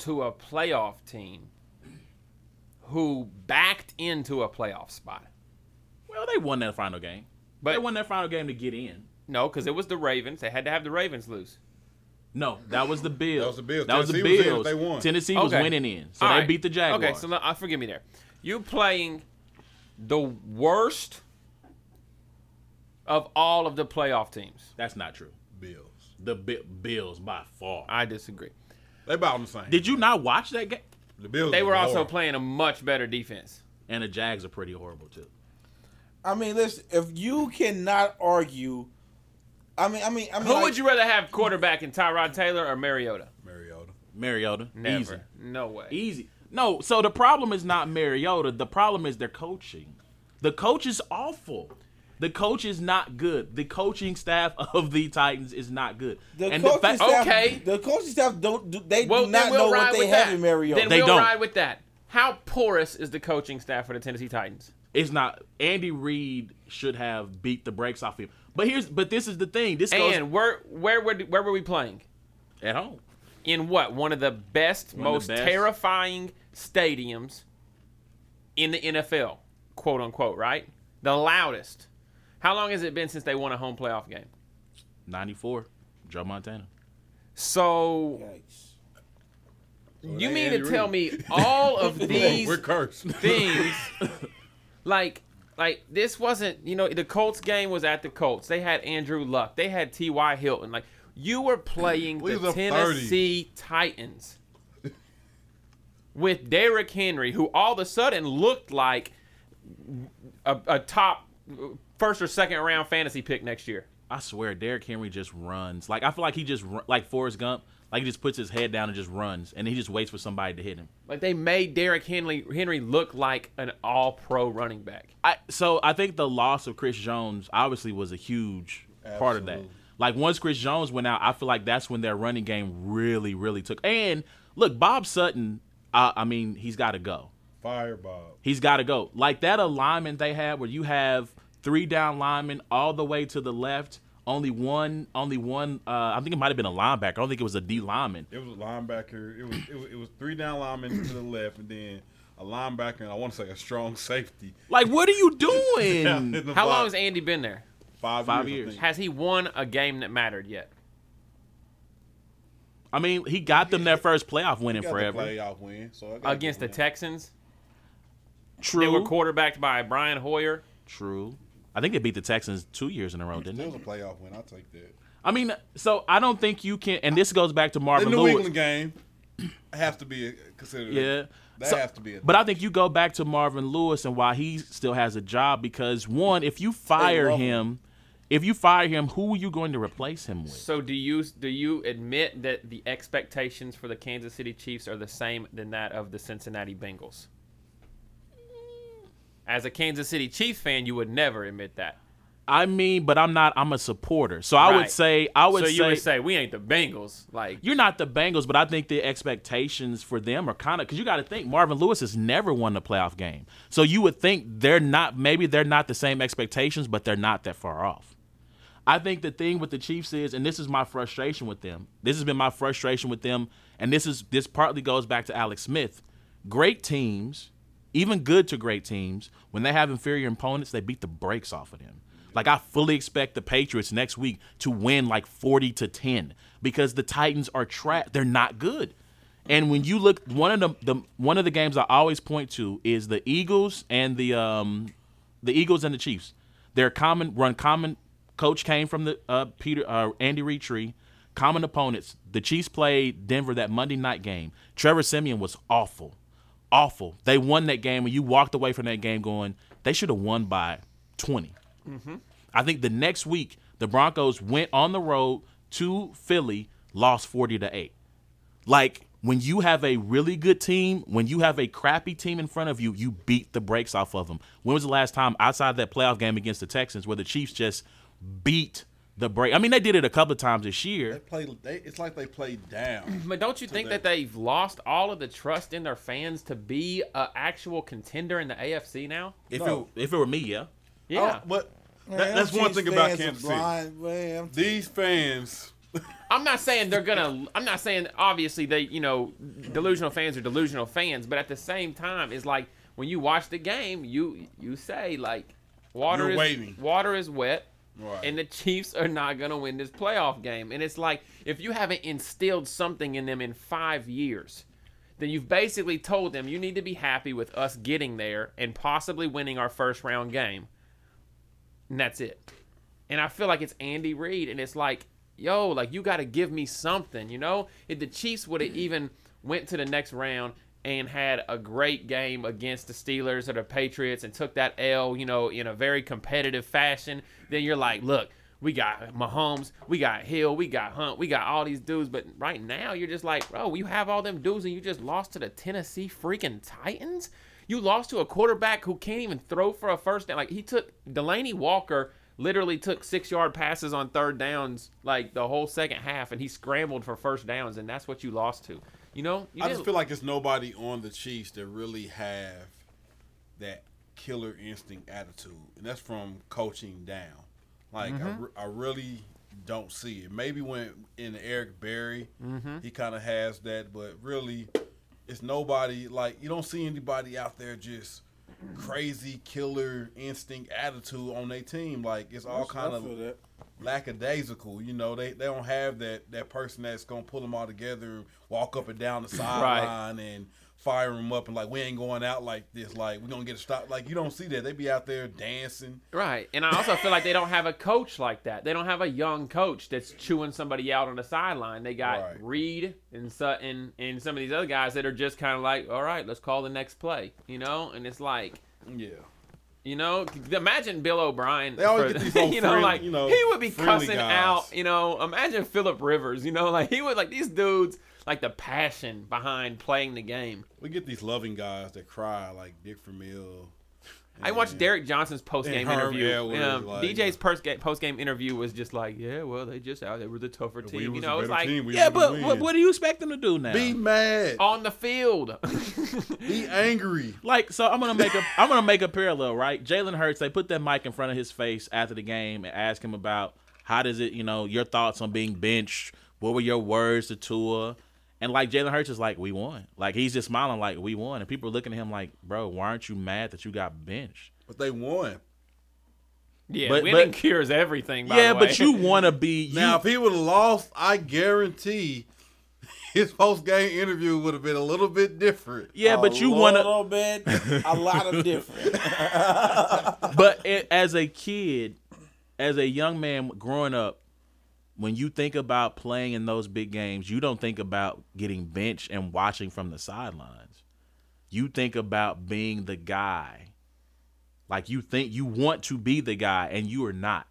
to a playoff team who backed into a playoff spot. Well, they won that final game. But they won that final game to get in. no, because it was the Ravens. They had to have the Ravens lose. No, that was the Bills. That was the Bills. That was the Tennessee was in if they won. Tennessee was winning in, so All they right. beat the Jaguars. Okay, so now, uh, forgive me there. You playing the worst of all of the playoff teams. That's not true. Bills. The Bi- Bills by far. I disagree. They about on the same. Did you not watch that game? The Bills. They were also horrible. playing a much better defense. And the Jags are pretty horrible too. I mean, listen. If you cannot argue, I mean, I mean, I mean, Who like, would you rather have quarterback in Tyrod Taylor or Mariota? Mariota. Mariota, Never. easy, No way. easy. No, so the problem is not Mariota. The problem is their coaching. The coach is awful. The coach is not good. The coaching staff of the Titans is not good. The and coaching the fact, staff, Okay. The coaching staff don't. Do, they Well, do not we'll know ride what they have that. in Mariota. Then They we'll don't. ride with that. How porous is the coaching staff for the Tennessee Titans? it's not. Andy Reid should have beat the brakes off him. But here's, but this is the thing. This goes And where where were where were we playing? at home. In what one of the best, One most the best. terrifying stadiums in the NFL, quote unquote, right? The loudest. How long has it been since they won a home playoff game? Ninety-four, Joe Montana. So Yikes. you mean Andy to tell me all of these We're cursed. things like like this wasn't you know the Colts game was at the Colts. They had Andrew Luck. They had T.Y. Hilton. Like you were playing We the was up 30. Tennessee Titans with Derrick Henry, who all of a sudden looked like a, a top first or second round fantasy pick next year. I swear, Derrick Henry just runs. Like I feel like he just like Forrest Gump. Like he just puts his head down and just runs, and he just waits for somebody to hit him. Like they made Derrick Henry Henry look like an all pro running back. I so I think the loss of Chris Jones obviously was a huge part of that. Like once Chris Jones went out, I feel like that's when their running game really, really took. And look, Bob Sutton. I, I mean, he's got to go. Fire Bob. He's got to go. Like that alignment they had, where you have three down linemen all the way to the left. Only one, only one. Uh, I think it might have been a linebacker. I don't think it was a D lineman. It was a linebacker. It was it was, it was three down linemen to the left, and then a linebacker, and I want to say a strong safety. Like, what are you doing? in the How long has Andy been there? Five, Five years. Years. Has he won a game that mattered yet? I mean, he got them their first playoff winning Got the forever. playoff win. So I gotta Against the give Texans? True. They were quarterbacked by Brian Hoyer. True. I think they beat the Texans two years in a row, didn't It was they? a playoff win. I'll take that. I mean, so I don't think you can. And this goes back to Marvin The Marvin New Lewis. England game has to be considered. Yeah. That So- has to be. A, But I think you go back to Marvin Lewis and why he still has a job because one, if you fire love him, if you fire him, who are you going to replace him with? So do you do you admit that the expectations for the Kansas City Chiefs are the same than that of the Cincinnati Bengals? As a Kansas City Chiefs fan, you would never admit that. I mean, but I'm not. I'm a supporter, so I would say I would so say, would say we ain't the Bengals. Like you're not the Bengals, but I think the expectations for them are kind of because you got to think Marvin Lewis has never won a playoff game, so you would think they're not. Maybe they're not the same expectations, but they're not that far off. I think the thing with the Chiefs is, and this is my frustration with them. This has been my frustration with them, and this is this partly goes back to Alex Smith. Great teams, even good to great teams, when they have inferior opponents, they beat the brakes off of them. Like I fully expect the Patriots next week to win like 40 to 10 because the Titans are trash. They're not good. And when you look one of the, the one of the games I always point to is the Eagles and the um the Eagles and the Chiefs. They're common run common coach came from the uh Peter uh Andy Reid tree. Common opponents. The Chiefs played Denver that Monday night game. Trevor Siemian was awful. Awful. They won that game and you walked away from that game going, they should have won by 20. Mm-hmm. I think the next week the Broncos went on the road to Philly, lost 40 to 8. Like when you have a really good team, when you have a crappy team in front of you, you beat the brakes off of them. When was the last time outside that playoff game against the Texans where the Chiefs just beat the break? I mean, they did it a couple of times this year. They year. play. They, it's like they played down. But don't you think that- that they've lost all of the trust in their fans to be an actual contender in the AFC now? If No. it if it were me, yeah. Yeah. Oh, but Man, that, that's one thing about Kansas City. blind, man. These fans, I'm not saying they're gonna. I'm not saying obviously they, you know, delusional fans are delusional fans, but at the same time, it's like when you watch the game, you you say like, water You're is waiting. water is wet, Right. and the Chiefs are not gonna win this playoff game. And it's like if you haven't instilled something in them in five years, then you've basically told them you need to be happy with us getting there and possibly winning our first round game. And that's it. And I feel like it's Andy Reid, and it's like, yo, like you got to give me something, you know? If the Chiefs would have even went to the next round and had a great game against the Steelers or the Patriots and took that L, you know, in a very competitive fashion, then you're like, look, we got Mahomes, we got Hill, we got Hunt, we got all these dudes. But right now, you're just like, bro, you have all them dudes and you just lost to the Tennessee freaking Titans? You lost to a quarterback who can't even throw for a first down. Like, he took Delanie Walker literally took six yard passes on third downs like the whole second half and he scrambled for first downs and that's what you lost to you know you I just feel like it's nobody on the Chiefs that really have that killer instinct attitude, and that's from coaching down. Like I, mm-hmm. re- I really don't see it. Maybe when in Eric Berry, mm-hmm. he kind of has that, but really, it's nobody. Like you don't see anybody out there just crazy killer instinct attitude on their team. Like it's all kind of lackadaisical. You know, they, they don't have that that person that's gonna pull them all together and walk up and down the sideline and fire them up and like we ain't going out like this. Like we're gonna get a stop. Like you don't see that. They be out there dancing. right and i also feel like they don't have a coach like that they don't have a young coach that's chewing somebody out on the sideline they got Right. Reid and sutton and some of these other guys that are just kind of like all right let's call the next play you know and it's like Yeah. You know, imagine Bill O'Brien. They always for- get these little you know, like you know, he would be cussing guys. out. You know, imagine Philip Rivers. You know, like he would like these dudes, like the passion behind playing the game. We get these loving guys that cry like Dick Vermeil. I watched Derrick Johnson's post game interview. Edwards, Um, like- DJ's post post game interview was just like, yeah, well, they just out. They were the tougher If we team. You know, it's like team, Yeah, but what, what do you expect them to do now? be mad, on the field. be angry. Like, so I'm gonna make a I'm gonna make a parallel, right? Jalen Hurts, they put that mic in front of his face after the game and ask him about how does it, you know, your thoughts on being benched. What were your words to Tua? And like Jalen Hurts is like, we won. Like he's just smiling like we won, and people are looking at him like, bro, why aren't you mad that you got benched? But they won. yeah, But- winning but- cures everything. By yeah, the way. but you want to be you, Now, if he would have lost, I guarantee his post game interview would have been a little bit different. yeah, but A you want to. little bit, a lot of different. But it, as a kid, as a young man growing up, when you think about playing in those big games, you don't think about getting benched and watching from the sidelines. You think about being the guy. Like you think you want to be the guy and you are not.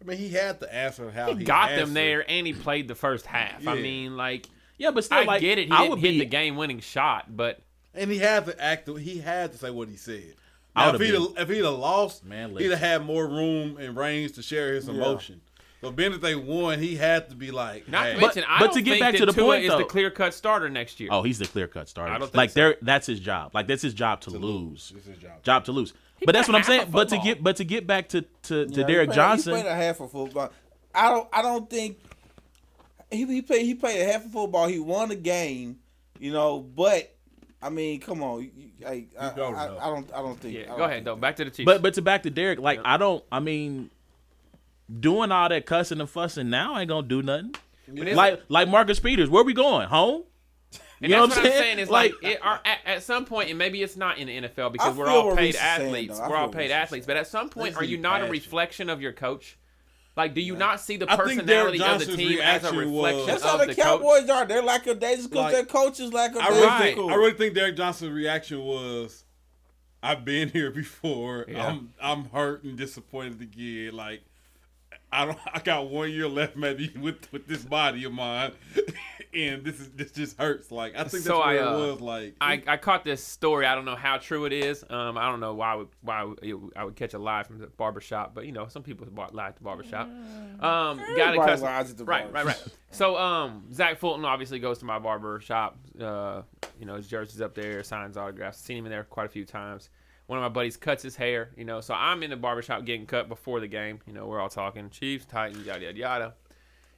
I mean, he had to answer how he, he got them there, and he played the first half. I mean, like. Yeah, but still, I like get it. He I didn't would hit be the game-winning shot, but and he had to act. He had to say what he said. I Now, would've if he'd been- have, if he'd have lost, Man, he'd have had more room and range to share his emotion. So being that they won, he had to be like, Not hey, to mention, I but don't to get think back to the Tua point, is though- the clear cut starter next year. Oh, he's the clear cut starter. I don't think like so. there, that's his job. Like that's his job to, lose. It's his job. Job to lose. But that's what I'm saying. But to get but to get back to to, to Yeah, he Derrick played- Johnson. He played a half of football. I don't. I don't think he he played. He played a half of football. He won a game. You know, but I mean, come on. You, you- I, I, I, don't I, know. I don't. I don't think. I yeah, don't go ahead think though. that. Back to the Chiefs. But but to back to Derrick, like I don't. I mean, doing all that cussing and fussing now ain't gonna do nothing. it's- Like like Marcus Peters, where we going? Home? And You know what what I'm I'm saying? saying is Like- like, it, are, at, at some point, and maybe it's not in the NFL because we're all what paid Reese is saying, athletes. though. I we're all paid athletes, but at some point, are you not a reflection of your coach? Like, do you not see the I think Derrick personality of the team as a reflection was- That's of how the, the Cowboys coach? are. They're like a they just because Like, their coaches like a I really, Right. think, I really think Derrick Johnson's reaction was, "I've been here before. Yeah. I'm I'm hurt and disappointed again. Like I don't. I got one year left, maybe with with this body of mine, and this is this just hurts. Like I think that's what I, it uh, was. Like I, I caught this story. I don't know how true it is. Um, I don't know why I would, why I would, I would catch a lie from the barbershop, but you know, some people bar- lie at the barbershop. Um, got a Everybody lies at the right, right, right. So, um, Zach Fulton obviously goes to my barber shop. Uh, you know, his jersey's up there, signs autographs. Seen him in there quite a few times. One of my buddies cuts his hair, you know, so I'm in the barbershop getting cut before the game. You know, we're all talking Chiefs, Titans, yada yada yada.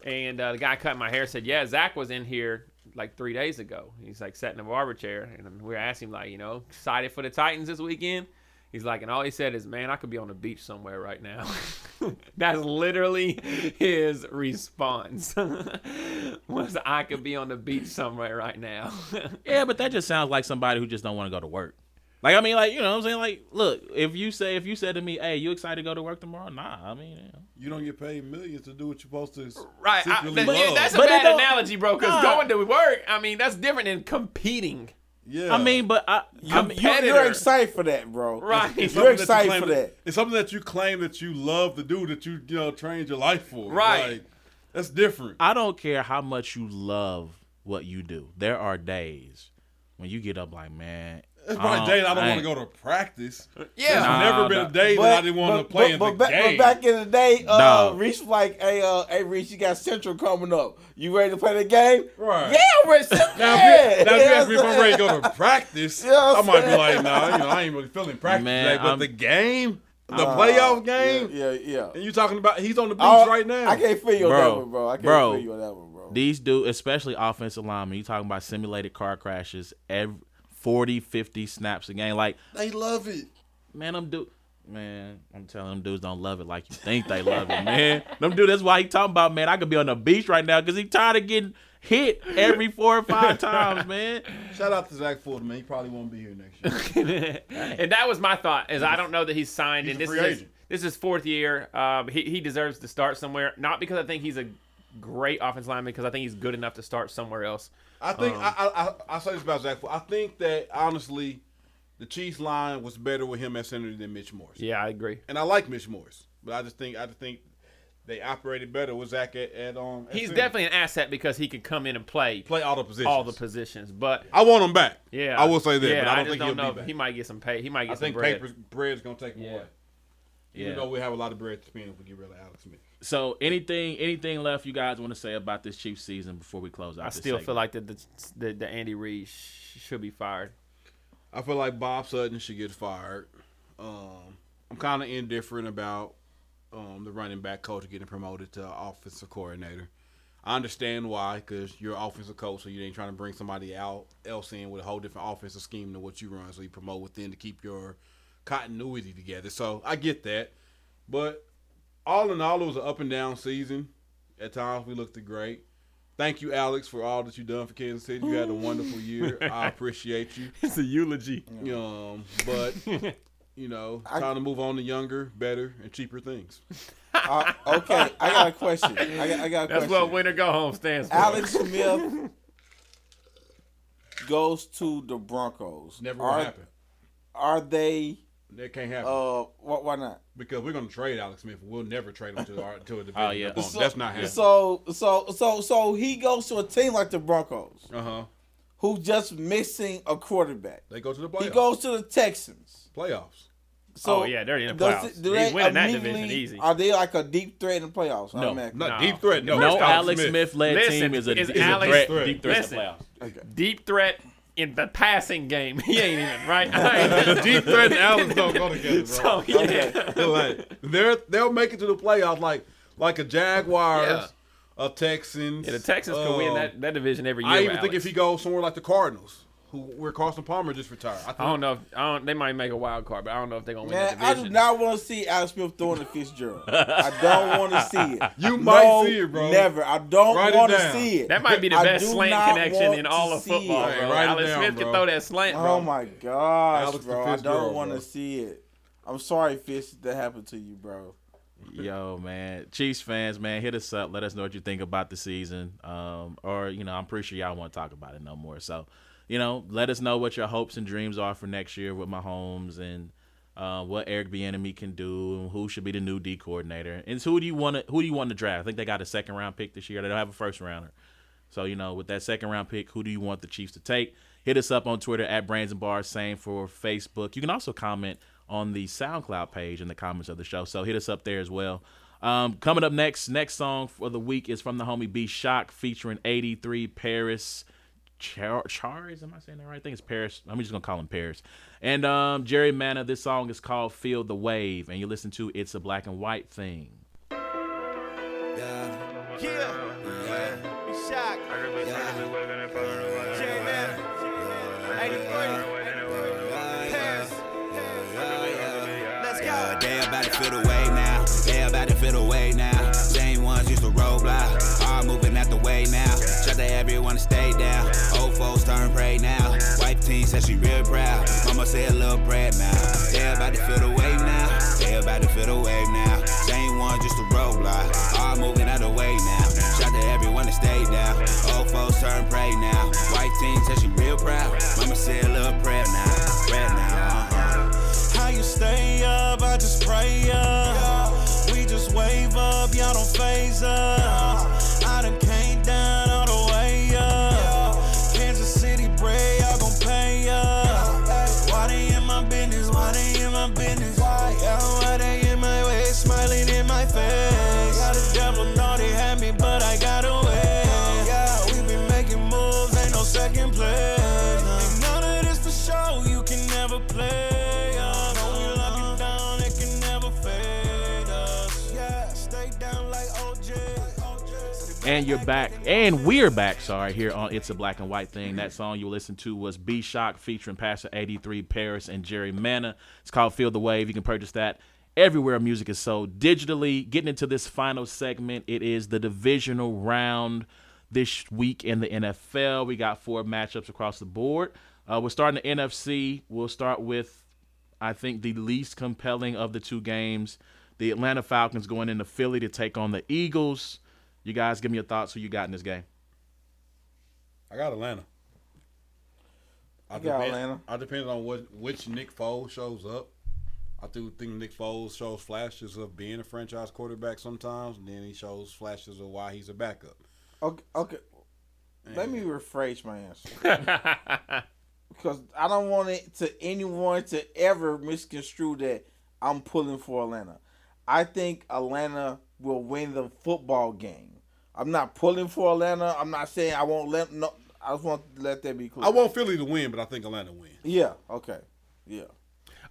And uh, the guy cutting my hair said, "Yeah, Zach was in here like three days ago. He's like sat in a barber chair, and we are asking him like, you know, excited for the Titans this weekend." He's like, and all he said is, "Man, I could be on the beach somewhere right now." That's literally his response. was I could be on the beach somewhere right now. Yeah, but that just sounds like somebody who just don't want to go to work. Like I mean, like you know, what I'm saying, like, look, if you say if you said to me, "Hey, you excited to go to work tomorrow?" Nah, I mean, you you don't get paid millions to do what you're supposed to. right? I, that- yeah, love. that's a But bad analogy, bro. Because Nah. going to work, I mean, that's different than competing. yeah. I mean, but I, I mean, you, You're, you're excited for that, bro. Right. It's You're something that you excited claim for that. It's something that you claim that you love to do, that you you know trained your life for. Right. Like, that's different. I don't care how much you love what you do. There are days when you get up like, man, It's probably a day that I don't want to go to practice. Yeah. There's Nah, never been a day that I didn't want to play in but, the but, game. but back in the day, uh, Dog. Reese was like, "Hey, uh, hey, Reese, you got Central coming up. You ready to play the game? Right. Yeah, I'm ready. to- now, yeah. if you, now if you ask me if I'm ready to go to practice, You know I might be like, nah, you know, I ain't really feeling practice Man, today. But I'm- the game, the Uh, playoff game, Yeah, yeah. yeah. and you talking about he's on the beach I- right now. I can't feel you on Bro, that one, bro. I can't bro. feel you on that one, bro. these dudes, especially offensive linemen, you talking about simulated car crashes every 40, 50 snaps a game. Like, They love it. man, I'm dude, man, I'm telling them dudes don't love it like you think they love it, man. Them dudes, that's why he talking about, man, I could be on the beach right now because he tired of getting hit every four or five times, man. Shout out to Zach Fulton, man. He probably won't be here next year. and that was my thought. Is I don't know that he's signed, He's and a this free is his, agent. this is his fourth year. Um, he he deserves to start somewhere. Not because I think he's a great offensive lineman, because I think he's good enough to start somewhere else. I think Um, I, I I I say this about Zach. I think that honestly, the Chiefs line was better with him at center than Mitch Morse. Yeah, I agree. And I like Mitch Morse, but I just think I just think they operated better with Zach at, at um. at He's center. definitely an asset because he could come in and play play all the positions. all the positions. But I want him back. yeah, I will say that, Yeah, but I don't just think don't he'll know. be back. He might get some pay. He might get I some think bread. papers bread's gonna take him Yeah. away. Even Yeah. though we have a lot of bread to spend if we get rid of Alex Smith. So anything, anything left you guys want to say about this Chiefs season before we close out? I this still segment? feel like that the, the the Andy Reid sh- should be fired. I feel like Bob Sutton should get fired. Um, I'm kind of indifferent about um, the running back coach getting promoted to offensive coordinator. I understand why, because you're an offensive coach, so you ain't trying to bring somebody out else in with a whole different offensive scheme than what you run. So you promote within to keep your continuity together. So I get that, but all in all, it was an up and down season. At times, we looked great. Thank you, Alex, for all that you've done for Kansas City. You had a wonderful year. I appreciate you. It's a eulogy. Um, but you know, time to move on to younger, better, and cheaper things. Uh, okay, I got a question. I got, I got a That's question. what winner go home stands for. Alex Smith goes to the Broncos. Never are, will happen. Are they? That can't happen Uh, why, why not? because we're gonna trade Alex Smith. We'll never trade him to our to a division. Oh, yeah. So- That's not happening. So, so, so, so he goes to a team like the Broncos, Uh huh. who just missing a quarterback. They go to the playoffs. He goes to the Texans. playoffs. So Oh, yeah, they're in the playoffs. it- do He's they winning that division easy. Are they like a deep threat in the playoffs? No. Not No. deep threat. No, No, Alex Alex Smith led team is a, is is a threat, Threat. deep threat Listen. to the playoffs. Okay. Deep threat in the passing game. He ain't even right. Ain't- deep threat and Alex don't go together, bro. so yeah. like they're they'll make it to the playoffs like like a Jaguars, Yeah. a Texans. Yeah, the Texans could win um, that, that division every year. I even think if he goes somewhere like the Cardinals, who where Carson Palmer just retired. I, think, I don't know. If, I don't. They might make a wild card, but I don't know if they're gonna win Man, that I do not want to see Alex Smith throwing to Fitzgerald. I don't want to see it. You No, might see it, bro. Never. I don't want to see it. that might be the I best slant connection in all of football, it. bro. Write Alex down, Smith bro. can throw that slant, bro. Oh my gosh, Alex bro! I don't want to see it. I'm sorry, Fitz, that happened to you, bro. Yo, man, Chiefs fans, man, hit us up. Let us know what you think about the season. Um, or you know, I'm pretty sure y'all want to talk about it no more. So, you know, let us know what your hopes and dreams are for next year with Mahomes and uh, what Eric Bieniemy can do and who should be the new D coordinator. And who do you want to who do you want to draft? I think they got a second round pick this year. They don't have a first rounder. So, you know, with that second round pick, who do you want the Chiefs to take? Hit us up on Twitter at Brains and Bars, same for Facebook. You can also comment on the SoundCloud page in the comments of the show. So hit us up there as well. Um, coming up next, next song for the week is from the homie B Shock featuring 83 Paris. Char- Charis, am I saying the right? thing? it's Paris. I'm just gonna call him Paris. And um, Jerry Manna. This song is called "Feel the Wave," and you listen to "It's a Black and White Thing." Yeah. Yeah. Yeah. Be shocked. Yeah. Said a little bread now. They about to feel the wave now. They about to feel the wave now. Same ones just a roadblock. All moving out the way now. Shout to everyone to stay down. Old folks turn prey now. Wife team said she real proud. Mama said a little prayer now. Prayer now. Uh-huh. How you stay up? I just pray up. We just wave up, y'all don't phase us. And you're back, and we're back. Sorry, here on "It's a Black and White Thing." That song you listened to was B Shock featuring Pastor 83 Paris and Jerry Manna. It's called "Feel the Wave." You can purchase that everywhere music is sold digitally. Getting into this final segment, it is the divisional round this week in the NFL. We got four matchups across the board. Uh, we're starting the NFC. We'll start with, I think, the least compelling of the two games. The Atlanta Falcons going into Philly to take on the Eagles. You guys give me your thoughts. Who you got in this game? I got Atlanta. I You got depend, Atlanta. I depend on what which Nick Foles shows up. I do think Nick Foles shows flashes of being a franchise quarterback sometimes, and then he shows flashes of why he's a backup. Okay, okay. Let me rephrase my answer because I don't want it to anyone to ever misconstrue that I'm pulling for Atlanta. I think Atlanta will win the football game. I'm not pulling for Atlanta. I'm not saying I won't let no. I just want to let that be clear. I want Philly to win, but I think Atlanta wins. Yeah. Okay. Yeah.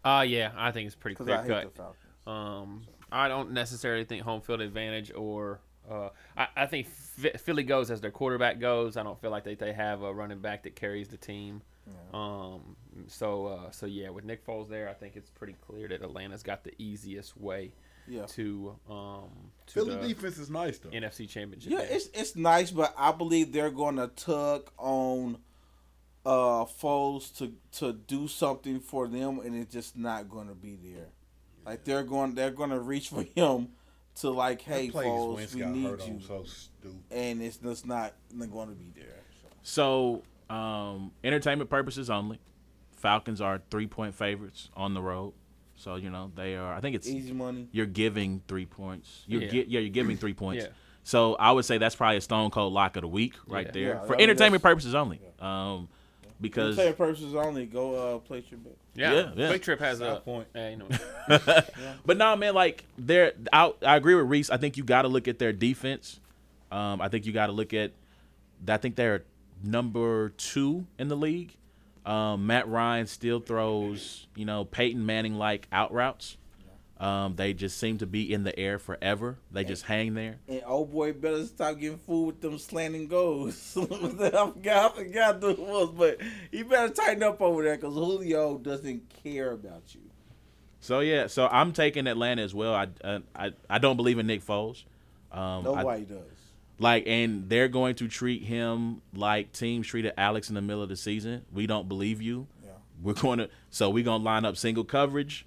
Uh, yeah, I think it's pretty clear I hate cut. the Falcons. Um, I don't necessarily think home field advantage or uh, I, I think Philly goes as their quarterback goes. I don't feel like they, they have a running back that carries the team. Um, so uh, so yeah, with Nick Foles there, I think it's pretty clear that Atlanta's got the easiest way Yeah. to um to Philly the defense is nice though. NFC Championship. Yeah, game. it's it's nice, but I believe they're going to tug on uh Foles to to do something for them, and it's just not going to be there. Like they're going they're going to reach for him to like, hey That Foles, we need you, so stupid. and it's just not, not going to be there. So. So, um, entertainment purposes only. Falcons are three point favorites on the road. So you know they are. I think it's Easy money. you're giving three points. You're Yeah. yeah, yeah you're giving three points. Yeah. So I would say that's probably a stone cold lock of the week right Yeah. there Yeah, for I mean, entertainment purposes only. Um, because Player purposes only. Go uh, place your bet. Yeah, Yeah, yeah. QuikTrip has Side a point. Yeah, you know. But no, man, like they're I, I agree with Reese. I think you got to look at their defense. Um, I think you got to look at. I think they're number two in the league. Um, Matt Ryan still throws, you know, Peyton Manning like out routes. Um, they just seem to be in the air forever. They just hang there. And old boy better stop getting fooled with them slanting goals. I forgot, I forgot who it was, but he better tighten up over there because Julio doesn't care about you. So yeah, so I'm taking Atlanta as well. I I I don't believe in Nick Foles. Um, I- Nobody does. Like, and they're going to treat him like teams treated Alex in the middle of the season. We don't believe you. Yeah. We're going to, so we're going to line up single coverage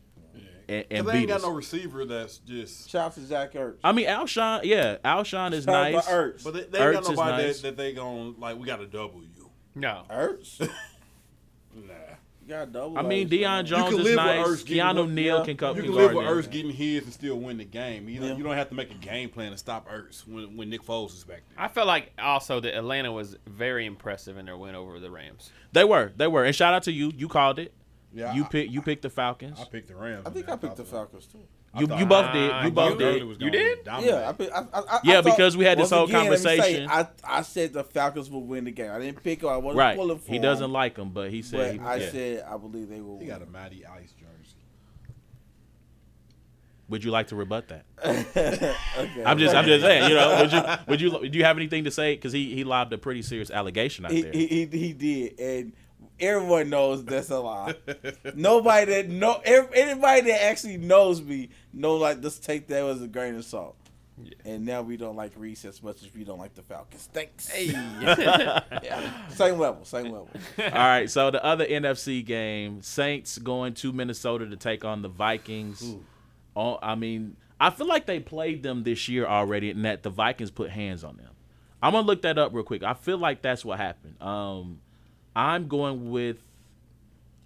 and, and Cause they beat ain't got us. no receiver that's just. Shout out to Zach Ertz. I mean, Alshon, yeah, Alshon is Shout out to nice. Ertz. But they, they ain't got is nobody nice. that, that they gon' like. We got to double you. no. Ertz? Nah. You got double. I mean, Ertz, Deion. Jones is nice. Ertz getting Keanu Neal yeah. can come You can can live guard with him. Ertz getting his and still win the game. You, know, Yeah. you don't have to make a game plan to stop Ertz when, when Nick Foles is back there. I felt like also that Atlanta was very impressive in their win over the Rams. They were, they were, and shout out to you. You called it. Yeah, you I- picked, you picked the Falcons. I picked the Rams. I think man. I picked the Falcons too. I You, thought- you both did. You you both did? did. You did? Yeah, I, pick- I, I, I, Yeah, I thought- because we had this whole again, let me say, conversation. I, I said the Falcons will win the game. I didn't pick. 'em. I wasn't Right. pulling for He doesn't them, like them, but he But said, he, I yeah. said I believe they will. He win. got a Matty Ice jersey. would you like to rebut that? okay. I'm just, I'm just saying. You know, would you, would you, do you have anything to say? Because he, he lobbed a pretty serious allegation out he, there. he, he, he did, and everyone knows that's a lie. Nobody that know ev- anybody that actually knows me know like just take that as a grain of salt. And now we don't like Reese as much as we don't like the Falcons. Thanks. Yeah. Same level, same level. All right, so the other NFC game, Saints going to Minnesota to take on the Vikings. Oh, I mean, I feel like they played them this year already, and that the Vikings put hands on them. I'm gonna look that up real quick. I feel like that's what happened. Um, I'm going with.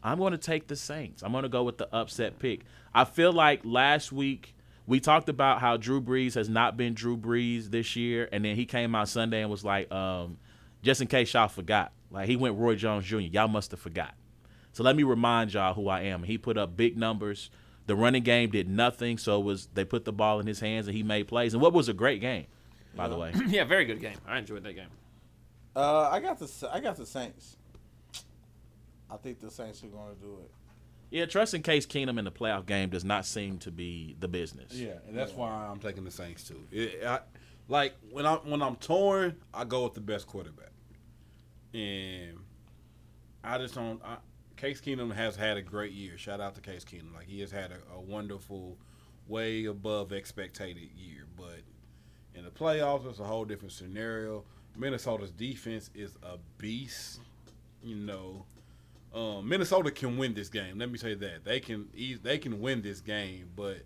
I'm going to take the Saints. I'm going to go with the upset pick. I feel like last week we talked about how Drew Brees has not been Drew Brees this year, and then he came out Sunday and was like, um, just in case y'all forgot, like he went Roy Jones Jr. Y'all must have forgot. So let me remind y'all who I am. He put up big numbers. The running game did nothing, so it was they put the ball in his hands and he made plays. And what was a great game, by the way. yeah, very good game. I enjoyed that game. Uh, I got the I got the Saints. I think the Saints are going to do it. Yeah, trusting Case Keenum in the playoff game does not seem to be the business. Yeah, and that's why I'm taking the Saints too. It, I, like when I'm when I'm torn, I go with the best quarterback, and I just don't. I, Case Keenum has had a great year. Shout out to Case Keenum. Like he has had a, a wonderful, way above expected year. But in the playoffs, it's a whole different scenario. Minnesota's defense is a beast. You know, um, Minnesota can win this game. Let me say that they can they can win this game, but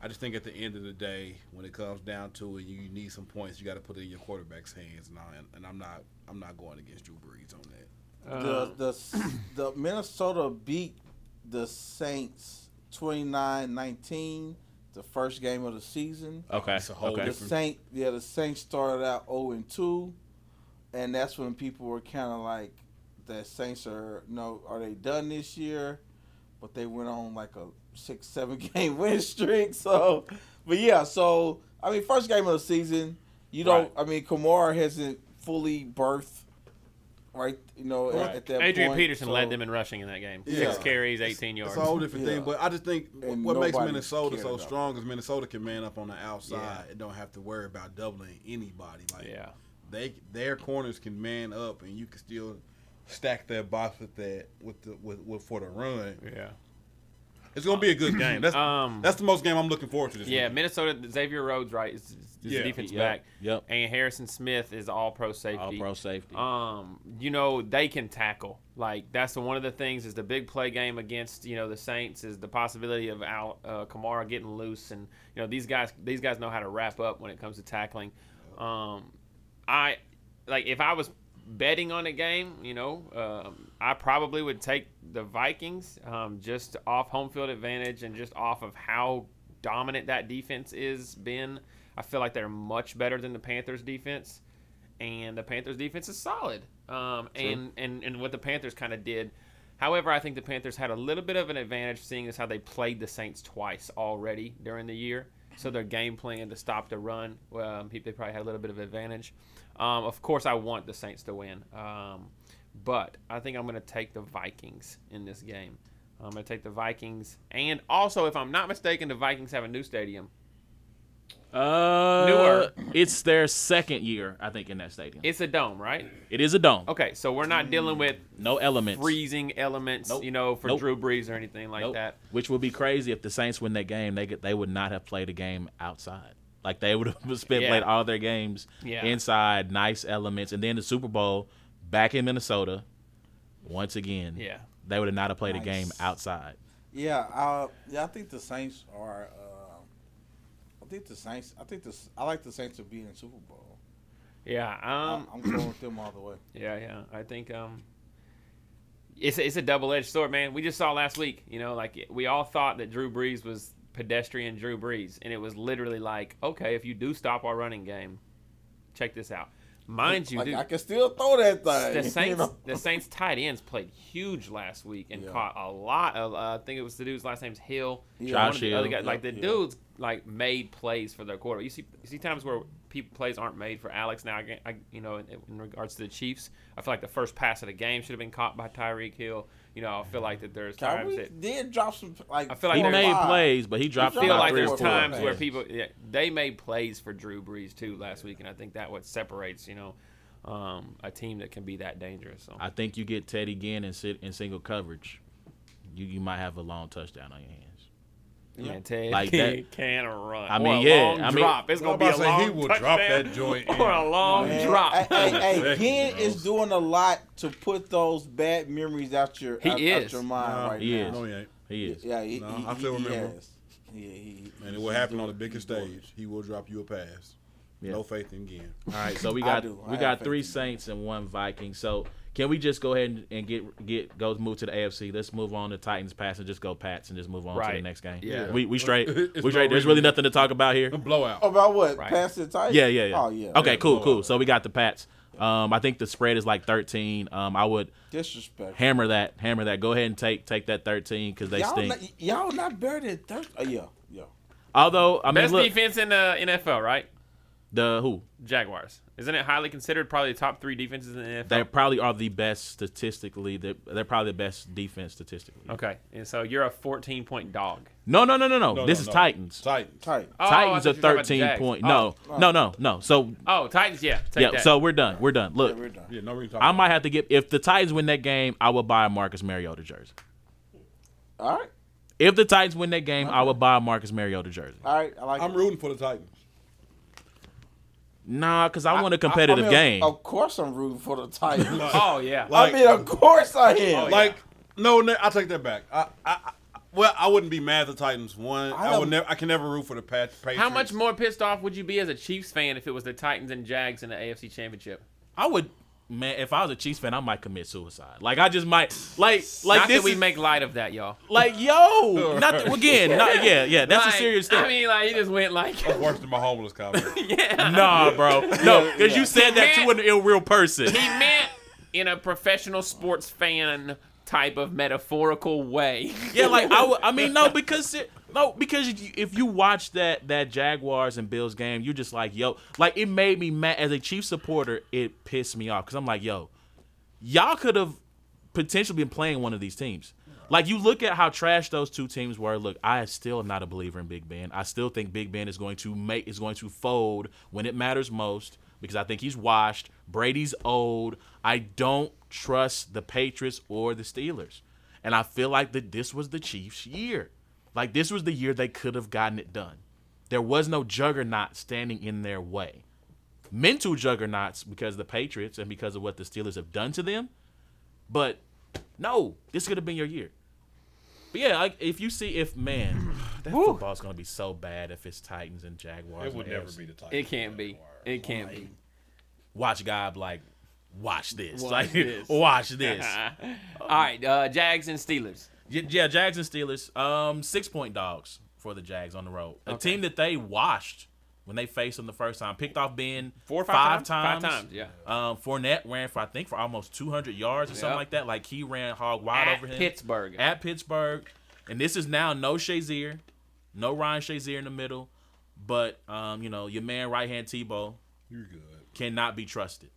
I just think at the end of the day, when it comes down to it, you need some points. You got to put it in your quarterback's hands, and, I, and I'm not I'm not going against Drew Brees on that. the the the Minnesota beat the Saints 29-19 the first game of the season. Okay. It's a whole okay. The different- Saint yeah, the Saints started out 0 and 2 and that's when people were kind of like the Saints are no are they done this year? But they went on like a 6 7 game win streak. So but yeah, so I mean first game of the season, you don't I mean Kamara hasn't fully birthed right, you know, at, at that Adrian point, Peterson so- led them in rushing in that game. Yeah. Six carries, 18 yards. It's a whole different Yeah. thing, but I just think And what makes Minnesota so strong is Minnesota can man up on the outside Yeah. and don't have to worry about doubling anybody. Like yeah. they their corners can man up and you can still stack their box with that with the with, with for the run. Yeah. It's gonna be a good game. That's Um, that's the most game I'm looking forward to this Yeah, weekend. Minnesota, Xavier Rhodes, right, is, is Yeah. defense Yep, back. yep. And Harrison Smith is all pro safety. All pro safety. Um, you know they can tackle. Like that's the, one of the things is the big play game against you know the Saints is the possibility of Al uh, Kamara getting loose, and you know these guys these guys know how to wrap up when it comes to tackling. Um, I like if I was betting on a game, you know, um, I probably would take the Vikings um, just off home field advantage and just off of how dominant that defense is been. I feel like they're much better than the Panthers defense and the Panthers defense is solid. um, and, and and what the Panthers kind of did. However, I think the Panthers had a little bit of an advantage, seeing as how they played the Saints twice already during the year. So their game plan to stop the run, um, they probably had a little bit of advantage. Um, of course, I want the Saints to win, um, but I think I'm going to take the Vikings in this game. I'm going to take the Vikings, and also, if I'm not mistaken, the Vikings have a new stadium. Uh, Newer. It's their second year, I think, in that stadium. It's a dome, right? it is a dome. Okay, so we're not dealing with No elements. freezing elements, Nope. you know, for Nope. Drew Brees or anything like Nope. that. Which would be crazy if the Saints win that game. They could, they would not have played a game outside. Like they would have spent Yeah. played all their games Yeah. inside, nice elements, and then the Super Bowl back in Minnesota. Once again, Yeah. they would have not have played a game outside. Yeah, uh, yeah, I think the Saints are. Uh, I think the Saints. I think this. I like the Saints to be in the Super Bowl. Yeah, um, I'm going with them all the way. yeah, yeah. I think um, it's a, it's a double edged sword, man. We just saw last week, you know, like we all thought that Drew Brees was pedestrian Drew Brees, and it was literally like, okay, if you do stop our running game, check this out. Mind you, like dude, I can still throw that thing. the you Saints, know? the Saints tight ends played huge last week and Yeah. caught a lot of. Uh, I think it was the dude's last name's Hill. Yeah. Josh Hill. guys, like the Yeah. dudes, like made plays for their quarter. You see, you see times where people plays aren't made for Alex. Now, I, I- you know, in, in regards to the Chiefs, I feel like the first pass of the game should have been caught by Tyreek Hill. You know, I feel like that there's times Kyrie that did drop some like. I feel like He four or there's- made five. plays, but he dropped I feel like there's four times where people yeah, they made plays for Drew Brees too last week, and I think that what separates you know um, a team that can be that dangerous. So. I think you get Teddy Ginn in, sit, in single coverage, you you might have a long touchdown on your hands. Yeah, Ted Like that- can run. I Or mean, a yeah, long I mean- drop. It's gonna be a to say, long he will drop that joint or a long Man, drop. Hey, hey, hey, Second, is doing a lot to put those bad memories out your He out, is. out your mind No, right he now. is. No, he ain't. He is. Yeah, he, No, he, I still he remember. has. Yeah, he, And it will happen on the biggest he's doing it. stage. He will drop you a pass. Yeah. No faith in again. All right, so we got we got three. Saints and one Viking. So can we just go ahead and, and get get go move to the AFC? Let's move on to Titans pass and just go Pats and just move on to the next game. Yeah. we we straight. We no straight. There's really nothing to talk about here. A blowout. About what? Right. Pass the Titans? Yeah, yeah, yeah. Oh yeah. Okay, cool, blowout. cool. So we got the Pats. Um, I think the spread is like 13. Um, I would Disrespect. hammer that, hammer that. Go ahead and take take that 13 because they y'all, stink. not, y'all not better than 13. Oh yeah, yeah. Although I mean, Best look, defense in the NFL, right? The who Jaguars. Isn't it highly considered probably the top three defenses in the NFL? they probably are the best statistically. They're, they're probably the best defense statistically. okay, and so you're a 14 point dog. No, no, no, no, no. No, this no, is no. Titans. Titans. Tight. Oh, Titans are you were talking about the 13 point. Oh, No, no, no, no. So Oh, Titans, yeah. Take yeah, that. so we're done. We're done. Look, Yeah, we're done. Yeah, no reason I about might have to get if the Titans win that game, I will buy a Marcus Mariota jersey. All right, If the Titans win that game, I will buy a Marcus Mariota jersey. all right. I like. it. I'm it. rooting for the Titans. Nah, because I, want a competitive I mean, game. Of course, I'm rooting for the Titans. Oh yeah. Like- I mean, of course I am. Oh, like, no, no, I take that back. I, I, I, well, I wouldn't be mad if the Titans won. I I, would don't- never. I can never root for the Pat, Patriots. How much more pissed off would you be as a Chiefs fan if it was the Titans and Jags in the AFC Championship? I would, man. If I was a Chiefs fan, I might commit suicide. Like I just might, like, like Not this that we is- make light of that, y'all. like yo, not again, not yeah, yeah. That's Like, a serious thing. I mean, like he just went like, Worse than my homeless comment. yeah. nah, bro, no, because you said that to an ill real person. He meant in a professional sports fan type of metaphorical way. Yeah, like I, I mean, no, because it, no, because if you, if you watch that that Jaguars and Bills game, you're just like, yo, like it made me mad as a Chiefs supporter. It pissed me off because I'm like, yo, y'all could have potentially been playing one of these teams. Like you look at how trash those two teams were. Look, I still am not a believer in Big Ben. I still think Big Ben is going to make is going to fold when it matters most because I think he's washed. Brady's old. I don't trust the Patriots or the Steelers. And I feel like that this was the Chiefs' year. Like this was the year they could have gotten it done. There was no juggernaut standing in their way. Mental juggernauts because the Patriots and because of what the Steelers have done to them. But no, this could have been your year. But yeah, like, if you see if man, that football's gonna be so bad if it's Titans and Jaguars. It would never AFC. be the Titans. It can't be. It can't be. Watch God like, watch this, Watch like this. watch this. All right, uh, Jags and Steelers. Yeah, yeah, Jags and Steelers. Um, six point dogs for the Jags on the road. A team that they washed when they faced them the first time. Picked off Ben Four or five, five times? times. Five times, yeah. Um, Fournette ran for I think for almost 200 yards or something like that. Like he ran hog wide At over him Pittsburgh. At Pittsburgh, and this is now no Shazier, no Ryan Shazier in the middle, but um, you know your man right hand Tebow You're good. cannot be trusted.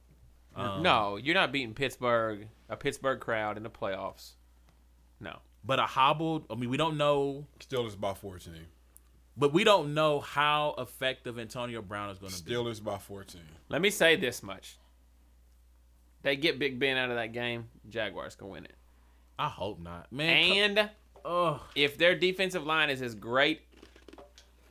Um, no, you're not beating Pittsburgh, a Pittsburgh crowd in the playoffs. No. But a hobbled. I mean, we don't know, Still, Steelers by 14. but we don't know how effective Antonio Brown is going to be. Steelers by 14. Let me say this much. They get Big Ben out of that game, Jaguars can win it. I hope not, man. And if their defensive line is as great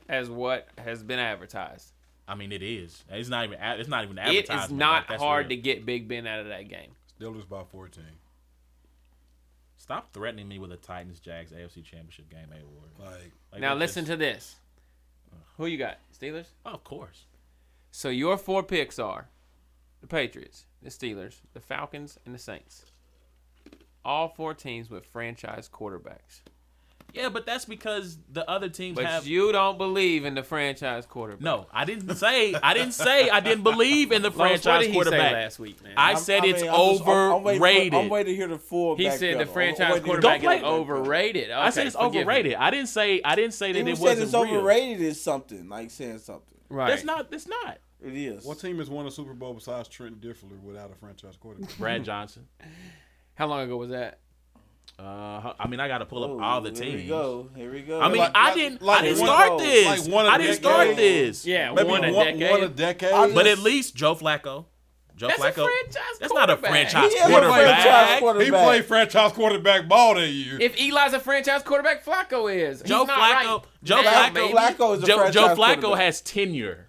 as what has been advertised, I mean, it is. It's not even. ad- It's not even it advertised. is not hard to get Big Ben out of that game. Steelers by 14. Stop threatening me with a Titans Jags AFC Championship game, A Ward. Like, Like, now listen just- to this. Who you got? Steelers? Oh, of course. So your four picks are the Patriots, the Steelers, the Falcons, and the Saints. All four teams with franchise quarterbacks. Yeah, but that's because the other teams But have. you don't believe in the franchise quarterback. no, I didn't say. I didn't say I didn't believe in the Los, what franchise did he quarterback. say last week, man? I I'm- said I it's mean, I'm just- I'm- I'm waiting for- overrated. I'm waiting to hear the full. he back said pedal. the I'm franchise waiting to hear quarterback the Don't is play- back pedal. overrated. I said it's forgive me. overrated. I didn't say. I didn't say that Even it wasn't it's real. overrated is something like saying something. Right. That's not. That's not. It is. what team has won a Super Bowl besides Trent Dilfer without a franchise quarterback? Brad Johnson. How long ago was that? Uh, I mean, I got to pull up Oh, all the Here we teams. go. Here we go. I mean, Like- I didn't. like I didn't one- start this. like one a I didn't start this. Yeah, Maybe one a one, decade. one a decade. I But at least Joe Flacco. Joe That's a Flacco. franchise That's not a quarterback. franchise He is a franchise quarterback. he played franchise quarterback ball that year. If Eli's a franchise quarterback, Flacco is. Joe He's not Flacco. right Joe now, Flacco. Flacco is a Joe, franchise Joe Flacco has tenure.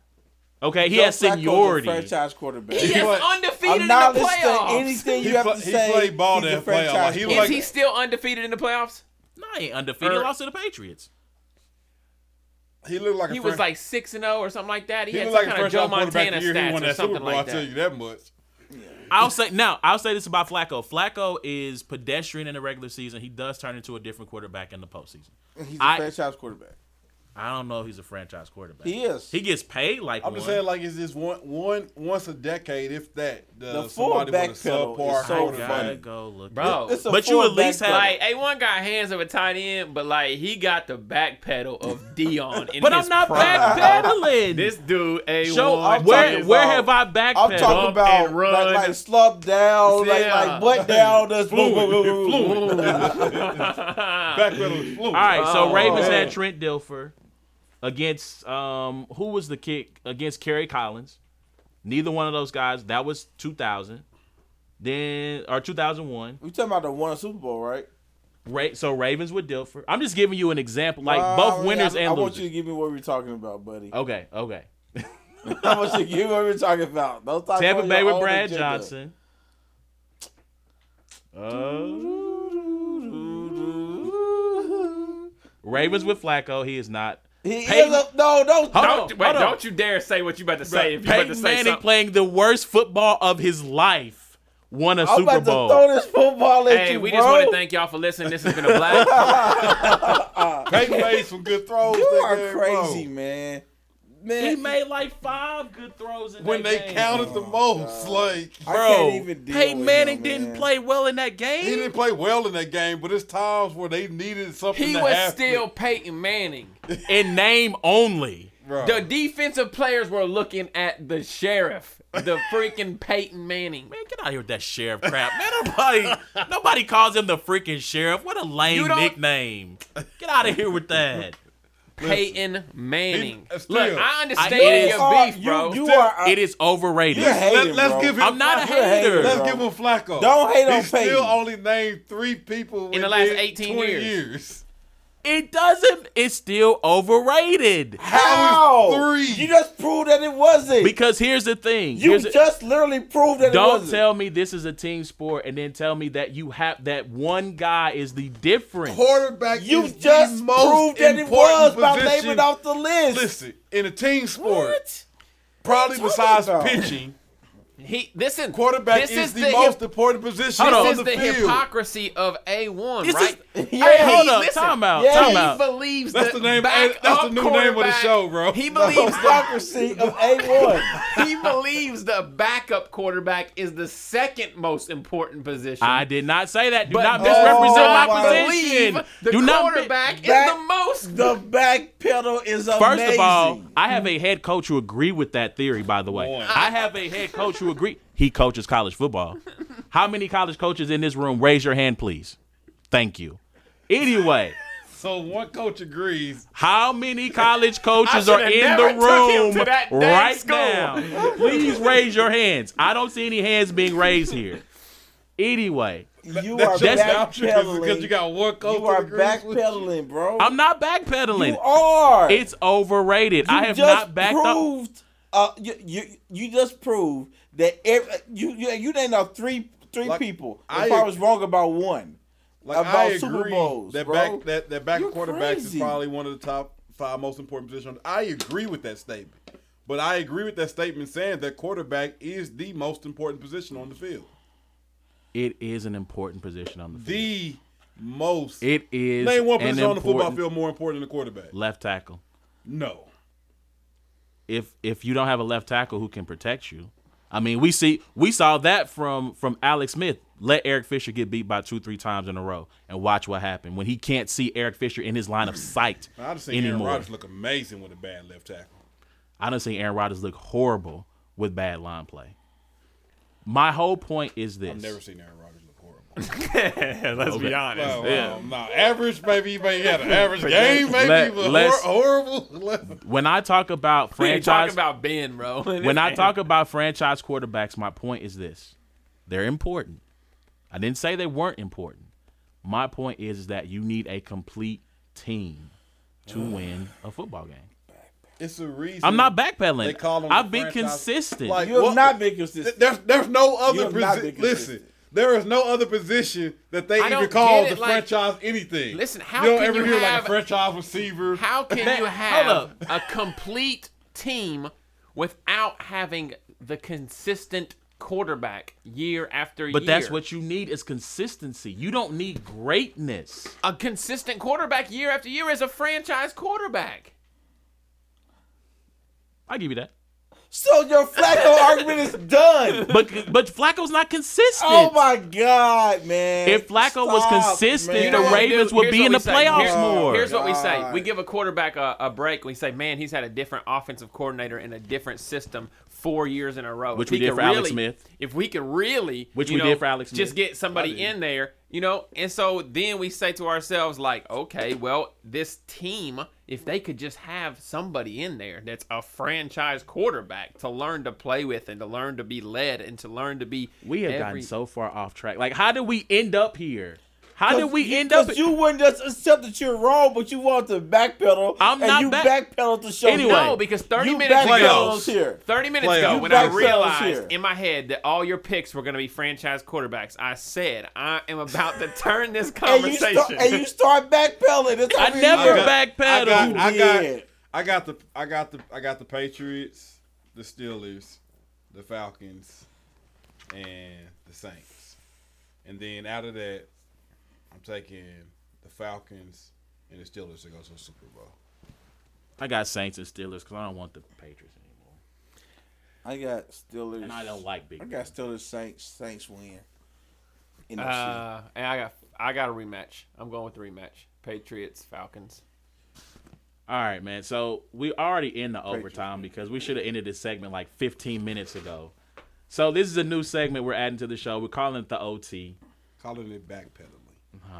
Okay, he Joe has Flacco's a seniority. franchise quarterback. He is play- undefeated I'm not in the listening to playoffs. anything He you have play- to he say. played ball He's that a playoff. franchise He Is was quarterback. he still undefeated in the playoffs? No, he ain't undefeated. Or- he lost to the Patriots. he looked like a He fran- was like six and zero or something like that. He, he had looked some like a kind of Joe Montana the he won stats or that Super something Bowl. like I'll tell you that much. I'll say now. I'll say this about Flacco. Flacco is pedestrian in the regular season. He does turn into a different quarterback in the postseason. He's a I- franchise quarterback. I don't know if he's a franchise quarterback. He is. He gets paid like I'm one. just saying, like, is this one, one once a decade, if that, The does full somebody with a backpedal subpar is so I funny. gotta go look. Bro, It's a But you at least back have- Like A1 got hands of a tight end, but like he got the back pedal of Deion. In But his I'm not prime. backpedaling. This dude A1. Show where talking where have I backpedaled? I'm talking about and run. like, like slump down, like Yeah. like butt down. That's Backpedal fluid. All right, so Oh, Ravens man. had Trent Dilfer against um who was the kick against Kerry Collins. Neither one of those guys. That was 2000. Then or 2001. We talking about the one Super Bowl, right? Right. so Ravens with Dilfer. I'm just giving you an example, like Nah, both I mean, winners I, and I want you to give me what we're talking about, buddy. Okay, okay. I want you to give me what we're talking about. Don't talk Tampa about Bay with Brad agenda. Johnson. Uh, Ravens with Flacco. He is not. He Peyton- is a, no, don't. Hold Don't, on, wait, hold don't you dare say what you about to say. If you about to Peyton say Manning something. playing the worst football of his life won a I'm Super about Bowl. to throw this football at Hey, you, we bro. just want to thank y'all for listening. This has been a blast. Peyton made some good throws. You that are game, crazy, bro. man. He made like five good throws in that. When that they game. counted the oh, most, like I Bro, can't even deal Peyton with Manning him, didn't man. play well in that game. he didn't play well in that game, but it's times where they needed something. he to was happen. still Peyton Manning. in name only. Bro. The defensive players were looking at the sheriff, the freaking Peyton Manning. Man, get out of here with that sheriff crap. Man, nobody, nobody calls him the freaking sheriff. What a lame nickname. Get out of here with that. Peyton Manning. He- uh, still, Look, I I- understand it your beef, bro. You, you Still- are. It is overrated. You're hating, Let, us bro. give him. I'm not a Flacco. You're hater. Let's bro. give him Flacco. Don't hate on He still only named three people In the last 18 years. years. It doesn't. It's still overrated. How? three? You just proved that it wasn't. Because here's the thing. you Here's the- just literally proved that it don't wasn't. tell me this is a team sport and then tell me that you have that one guy is the difference. Quarterback You is just the most proved that it important was by position. naming off the list. Listen, in a team sport, What? probably What are you besides about? pitching, He listen. Quarterback this is, the, hip- most important position on. on This is the, the field. hypocrisy of a one, This right? is- Hey. Hold he- up, listen, time out, Yeah. time He out. believes That's the the name- backup that's the new name of the show, bro. He The believes the hypocrisy of A1. he believes the backup quarterback is the second most important position. I did not say that. Do But not misrepresent not my position. The Do not. quarterback is Back- the most. The back pedal is amazing. First of all, I have a head coach who agree with that theory. By the way. I have a head coach who agree. He coaches college football. How many college coaches in this room? Raise your hand, please. Thank you. Anyway, So one coach agrees. how many college coaches are in the room to that dang right school. now? Please raise your hands. I don't see any hands being raised here. Anyway, you That's are your doctrine because you got one coach You are that agrees with you. backpedaling, bro. I'm not backpedaling. You are. It's overrated. You I have just not backed up. Uh, you, you you just proved that every, you you you named out three three Like, people. I If I, ag- was wrong about one, Like about I agree Super Bowls, that bro. back that that back You're quarterbacks is probably one of the top five most important positions. I agree with that statement, but I agree with that statement saying that quarterback is the most important position on the field. It is an important position on the field. The most. It is Name one an position on the football field more important than the quarterback. left tackle. No. If if you don't have a left tackle who can protect you, I mean, we see we saw that from from Alex Smith. Let Eric Fisher get beat by two three times in a row, and watch what happened when he can't see Eric Fisher in his line of sight I'd have seen Aaron. Rodgers look amazing with a bad left tackle. I don't see Aaron Rodgers look horrible with bad line play. My whole point is this: I've never seen Aaron Rodgers look horrible. Let's be honest. Well, Yeah. Um, well, no, average maybe he may have an average game, maybe, Let- but hor- horrible. when I talk about franchise talking about Ben, bro. when I talk about franchise quarterbacks, my point is this: they're important. I didn't say they weren't important. My point is, is that you need a complete team to win a football game. It's a reason. I'm not They backpedaling. call them I've the been franchise- consistent. Like- you have what- not been consistent. There's there's no other have not Listen, consistent. There is no other position that they I even call the like- franchise anything. Listen, how you don't can ever you hear have- like a franchise receiver. How can Man, you have a complete team without having the consistent quarterback year after year? but that's what you need is consistency. You don't need greatness. a consistent quarterback year after year is a franchise quarterback. I give you that. So your Flacco argument is done. But but Flacco's not consistent. Oh my god, man! If Flacco was consistent, man. the know Ravens do? would be in the say. playoffs Here's- oh more. Here's what we say: we give a quarterback a, a break. We say, man, he's had a different offensive coordinator in a different system four years in a row. Which If we did could for Alex really- Smith. If we could really, Which you we know, did for Alex Smith. just get somebody in there, you know. And so then we say to ourselves, like, okay, well, this team, if they could just have somebody in there that's a franchise quarterback to learn to play with and to learn to be led and to learn to be, We have every- gotten so far off track. Like, how did we end up here? How did we end up? Because you wouldn't just accept that you're wrong, but you want to backpedal. I'm and not you back- backpedal to show Anyway. No, because 30 you minutes ago, here. 30 minutes Playoffs. ago, when I realized here. in my head that all your picks were going to be franchise quarterbacks, I said, I am about to turn this And you, conversation. start, and you start backpedaling. I never year. backpedaled. I got, I got. I got the, I got the, I got the Patriots, the Steelers, the Falcons, and the Saints. And then out of that, I'm taking the Falcons and the Steelers to go to the Super Bowl. I got Saints and Steelers because I don't want the Patriots anymore, I got Steelers. and I don't like big. I got Steelers. Saints. Saints win. NFC. uh, and I got I got a rematch. I'm going with the rematch. Patriots, Falcons. All right, man. So we already in the overtime because we should have ended this segment like 15 minutes ago. So this is a new segment we're adding to the show. We're calling it the OT. Calling it backpedaling.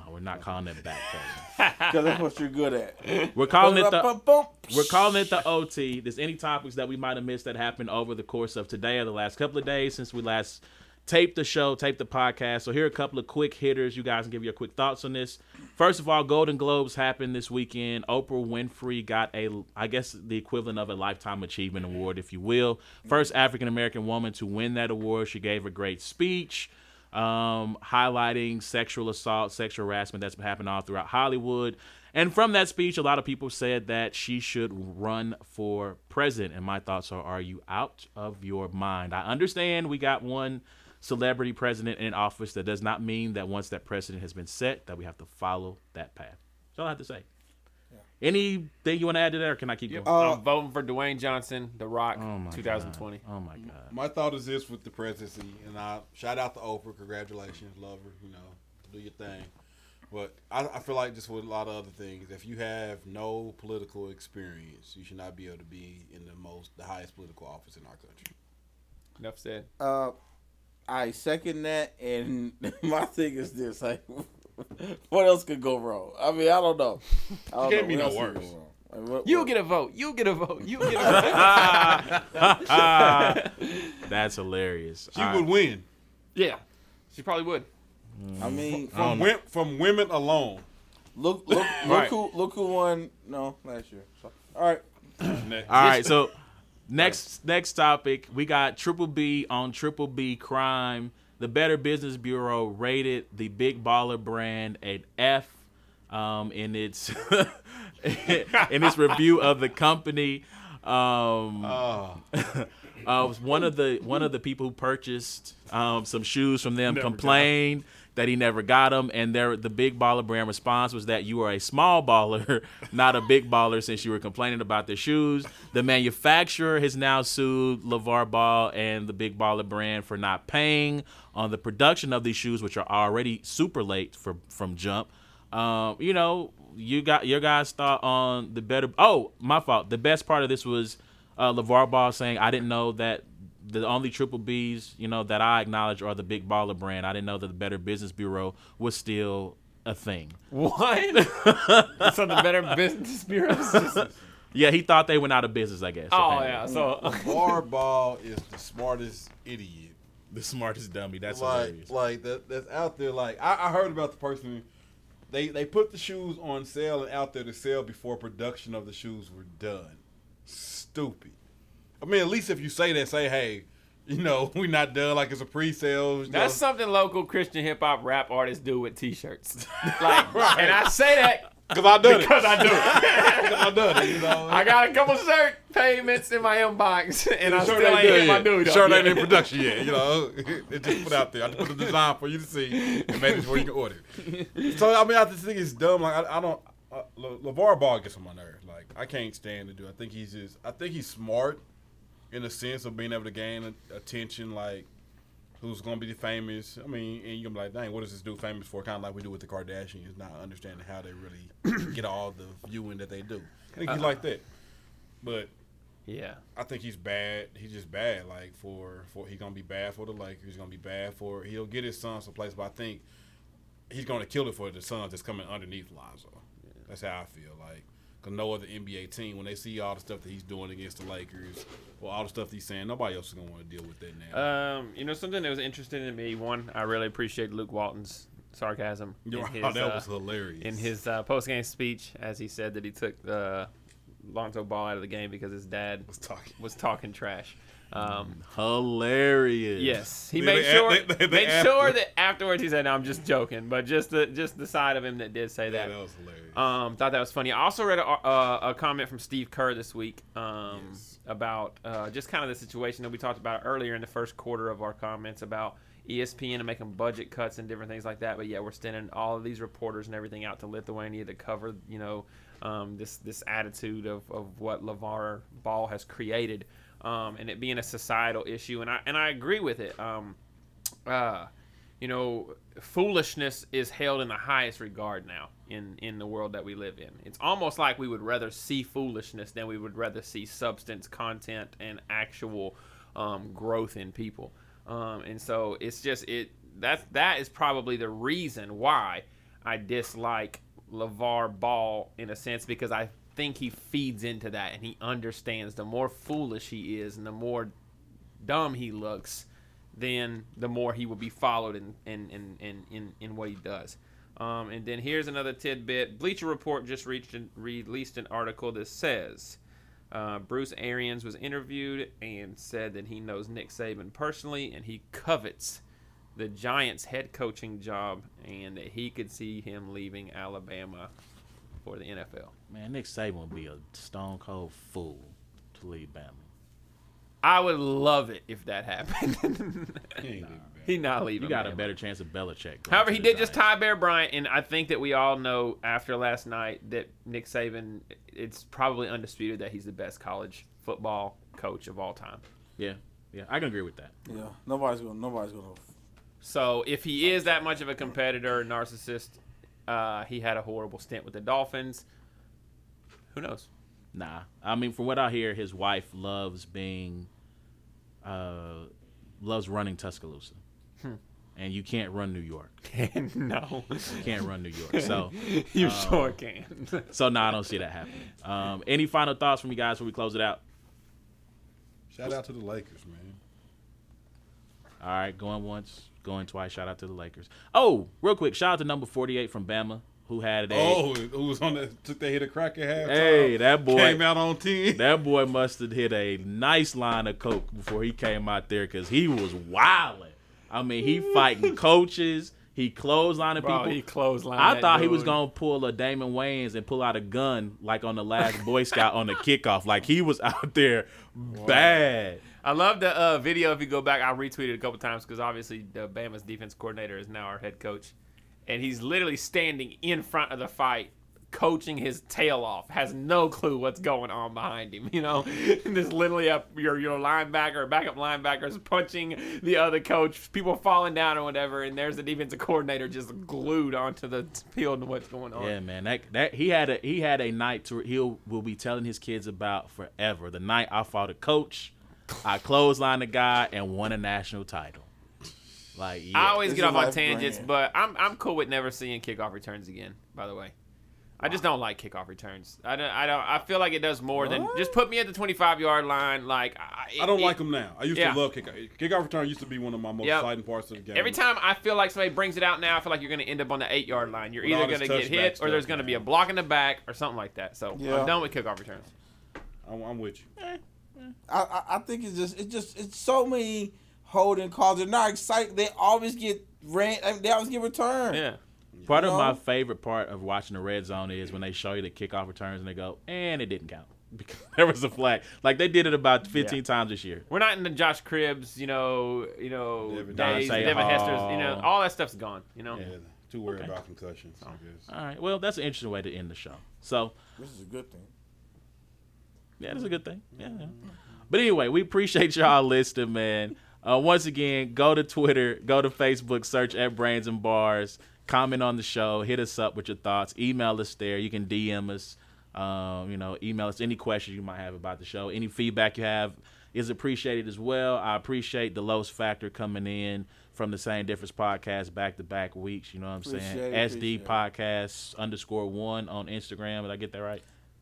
We're not calling it backpedaling. Because that's what you're good at. We're calling it the We're calling it the OT. There's any topics that we might have missed that happened over the course of today or the last couple of days since we last taped the show, taped the podcast. So here are a couple of quick hitters. You guys can give your quick thoughts on this. First of all, Golden Globes happened this weekend. Oprah Winfrey got a, I guess, the equivalent of a Lifetime Achievement Award, if you will. First African American woman to win that award. She gave a great speech. Um, highlighting sexual assault, sexual harassment that's been happening all throughout Hollywood. And from that speech, a lot of people said that she should run for president. And my thoughts are: Are you out of your mind? I understand we got one celebrity president in office. That does not mean that once that precedent has been set, that we have to follow that path. That's all I have to say. Anything you want to add to that, or can I keep going? I'm voting for Dwayne Johnson, The Rock, Oh 2020. God. Oh my god. My thought is this with the presidency, and I shout out to Oprah. Congratulations, love her. You know, do your thing. But I, I feel like just with a lot of other things, if you have no political experience, you should not be able to be in the most, the highest political office in our country. Enough said. Uh, I second that, and my thing is this: like, what else could go wrong? I mean, I don't know. I don't Can't know be what no worse. Like, what- You what- get a vote. You get a vote. You get a vote. That's hilarious. She All would right. win yeah, she probably would. I mean, mm. from um, wim- from women alone. look, look, look Right. who, look who won. No, last year. So, all right. All right, so next next topic, we got Triple B on Triple B crime. The Better Business Bureau rated the Big Baller brand an F um, in its in its review of the company. Um, Oh, uh, one of the one of the people who purchased um, some shoes from them complained that he never got them, and their the big baller brand response was that you are a small baller, not a big baller, since you were complaining about the shoes. The manufacturer has now sued LaVar Ball and the big baller brand for not paying on the production of these shoes, which are already super late for from Jump. Um, you know, you got your guys thought on the better. Oh, my fault. The best part of this was uh, LaVar Ball saying, "I didn't know that the only triple Bs, you know, that I acknowledge are the Big Baller brand. I didn't know that the Better Business Bureau was still a thing." What? so the Better Business Bureau. is just- Yeah, he thought they went out of business. I guess. oh apparently. yeah. So Barball is the smartest idiot. the smartest dummy. That's like hilarious. like that that's out there. Like I, I heard about the person. They they put the shoes on sale and out there to sell before production of the shoes were done. Stupid. I mean, at least if you say that, say hey, you know, we not done. Like it's a pre-sale. that's know. something local Christian hip hop rap artists do with T-shirts. Like, and I say that Cause I done because it. I do it. I done it. You know. I got a couple shirt payments in my inbox, and I The still ain't ain't hit done my dude. Shirt yet. ain't in production yet. You know, it just put out there. I just put the design for you to see and make it where you can order. it. So I mean, I just think it's dumb. Like I, I don't. Uh, Le- LaVar Ball gets on my nerves. Like I can't stand to do. I think he's just. I think he's smart, in the sense of being able to gain attention. Like who's gonna be famous? I mean, and you're gonna be like, dang, what does this dude famous for? Kind of like we do with the Kardashians, not understanding how they really get all the viewing that they do. I think he's uh-huh. like that, but. Yeah. I think he's bad. He's just bad. Like for for he's gonna be bad for the Lakers. He's gonna be bad for. He'll get his son some place, but I think he's gonna kill it for the sons that's coming underneath Lonzo. That's how I feel. Like, cause no other NBA team when they see all the stuff that he's doing against the Lakers, or all the stuff he's saying, nobody else is gonna want to deal with that now. Um, you know something that was interesting to me. One, I really appreciate Luke Walton's sarcasm in his, that uh, was hilarious. in his uh, post game speech, as he said that he took uh, Lonzo Ball out of the game because his dad was talking. was talking trash. Um, Hilarious. yes, he They- made they- sure they- they- they made asked sure that afterwards he said, "No, I'm just joking," but just the just the side of him that did say Yeah, that. that was hilarious. Um, thought that was funny. I also read a, a, a comment from Steve Kerr this week um, Yes. about uh, just kind of the situation that we talked about earlier in the first quarter of our comments about ESPN and making budget cuts and different things like that. But yeah, we're sending all of these reporters and everything out to Lithuania to cover, you know, um, this this attitude of, of what LaVar Ball has created, um, and it being a societal issue. And I and I agree with it. Um, uh, you know, foolishness is held in the highest regard now in in the world that we live in. It's almost like we would rather see foolishness than we would rather see substance, content, and actual um, growth in people. Um, and so it's just it that that is probably the reason why I dislike LaVar Ball in a sense because I think he feeds into that and he understands the more foolish he is and the more dumb he looks, then the more he will be followed in in in in, in, in what he does. Um, and then here's another tidbit. Bleacher Report just reached released an article that says uh, Bruce Arians was interviewed and said that he knows Nick Saban personally and he covets the Giants head coaching job and that he could see him leaving Alabama for the NFL. Man, Nick Saban would be a stone cold fool to leave Bama. I would love it if that happened. He ain't leaving back. he not leaving. You got a better chance of Belichick. going However, he did just tie Bear Bryant, and I think that we all know after last night that Nick Saban, it's probably undisputed that he's the best college football coach of all time. Yeah, yeah, I can agree with that. Yeah, nobody's gonna nobody's gonna. So if he is that much of a competitor, narcissist, uh, he had a horrible stint with the Dolphins. Who knows? Nah, I mean, from what I hear, his wife loves being, uh, loves running Tuscaloosa, Hmm. and you can't run New York. no, You can't run New York. So, you um, sure can. so no, I don't see that happening. Um, any final thoughts from you guys before we close it out? Shout out to the Lakers, man. All right, going once, going twice. Shout out to the Lakers. Oh, real quick, shout out to number forty-eight from Bama who had a. Oh, who was on that? Took that hit a crack at halftime. Hey, that boy came out on ten. That boy must have hit a nice line of coke before he came out there because he was wilding. I mean, he fighting coaches. He clotheslining Bro, people. he clotheslined I that thought he was gonna pull a Damon Wayans and pull out a gun like on the last Boy Scout on the kickoff. Like he was out there bad. I love the uh, video. If you go back, I retweeted a couple times because obviously the Bama's defense coordinator is now our head coach, and he's literally standing in front of the fight, coaching his tail off. Has no clue what's going on behind him. You know, this literally up your your linebacker, backup linebacker is punching the other coach. People falling down or whatever, and there's the defensive coordinator just glued onto the field and what's going on. Yeah, man. That that he had a he had a night to he'll will be telling his kids about forever. The night I fought a coach, I clotheslined the guy and won a national title. Like yeah. I always It's get off on tangents, brand. but I'm I'm cool with never seeing kickoff returns again. By the way, I just don't like kickoff returns. I don't. I don't. I feel like it does more than just put me at the 25 yard line. Like I, I don't it- like them now. I used Yeah. to love kickoff. Kickoff return used to be one of my most Yep. exciting parts of the game. Every time I feel like somebody brings it out now, I feel like you're going to end up on the eight yard line. You're With either going to get hit touchback or there's going to be a block in the back or something like that. So Yeah. I'm done with kickoff returns. I'm, I'm with you. Eh. I, I I think it's just it's just it's so many holding calls. They're not excited. They always get ran. I mean, they always get returned. Yeah. Part of my favorite part of watching the red zone is when they show you the kickoff returns and they go, and it didn't count because there was a flag. Like they did it about 15 Yeah. times this year. We're not in the Josh Cribbs, you know, you know, Devin days, Devin Hester's, you know, all that stuff's gone. You know, Yeah, too worried Okay. about concussions. I oh. guess. All right. Well, that's an interesting way to end the show. So This is a good thing. Yeah, that's a good thing. Yeah. yeah. But anyway, we appreciate y'all listening, man. Uh, once again, go to Twitter, go to Facebook, search at Brains and Bars, comment on the show, hit us up with your thoughts, email us there. You can DM us, um, you know, email us any questions you might have about the show. Any feedback you have is appreciated as well. I appreciate the Los Factor coming in from the same difference podcast back to back weeks. You know what I'm saying? Appreciate it, SD podcast underscore one on Instagram. Did I get that right?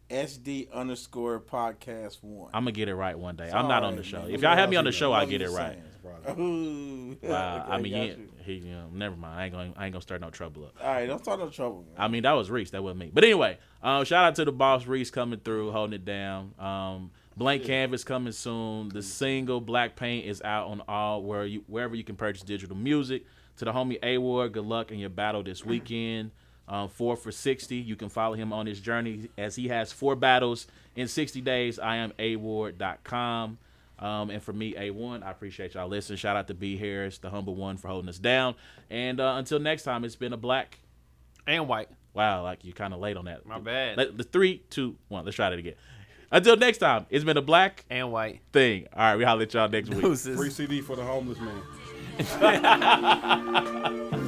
SD underscore podcast one. I'm gonna get it right one day. It's I'm not on the show. man. If y'all have me on the show, I get it right. saying. Wow. Okay, I mean, you. he, you know, never mind. I ain't gonna, I ain't gonna start no trouble up. All right, don't start no trouble. Man. I mean, that was Reese. That wasn't me. But anyway, um, shout out to the boss Reese coming through, holding it down. Um, Blank Canvas coming soon. The single Black Paint is out on all where you wherever you can purchase digital music. To the homie A Ward, good luck in your battle this weekend. Um, four for sixty. You can follow him on his journey as he has four battles in sixty days. I am award.com. Um, and for me, A1, I appreciate y'all listening. Shout out to B Harris, the humble one, for holding us down. And uh, until next time, it's been a black and white. Wow, like you're kind of late on that. My bad. Let, the three, two, one. Let's try that again. Until next time, it's been a black And white. thing. All right, we holler at y'all next week. Deuces. Free CD for the homeless man.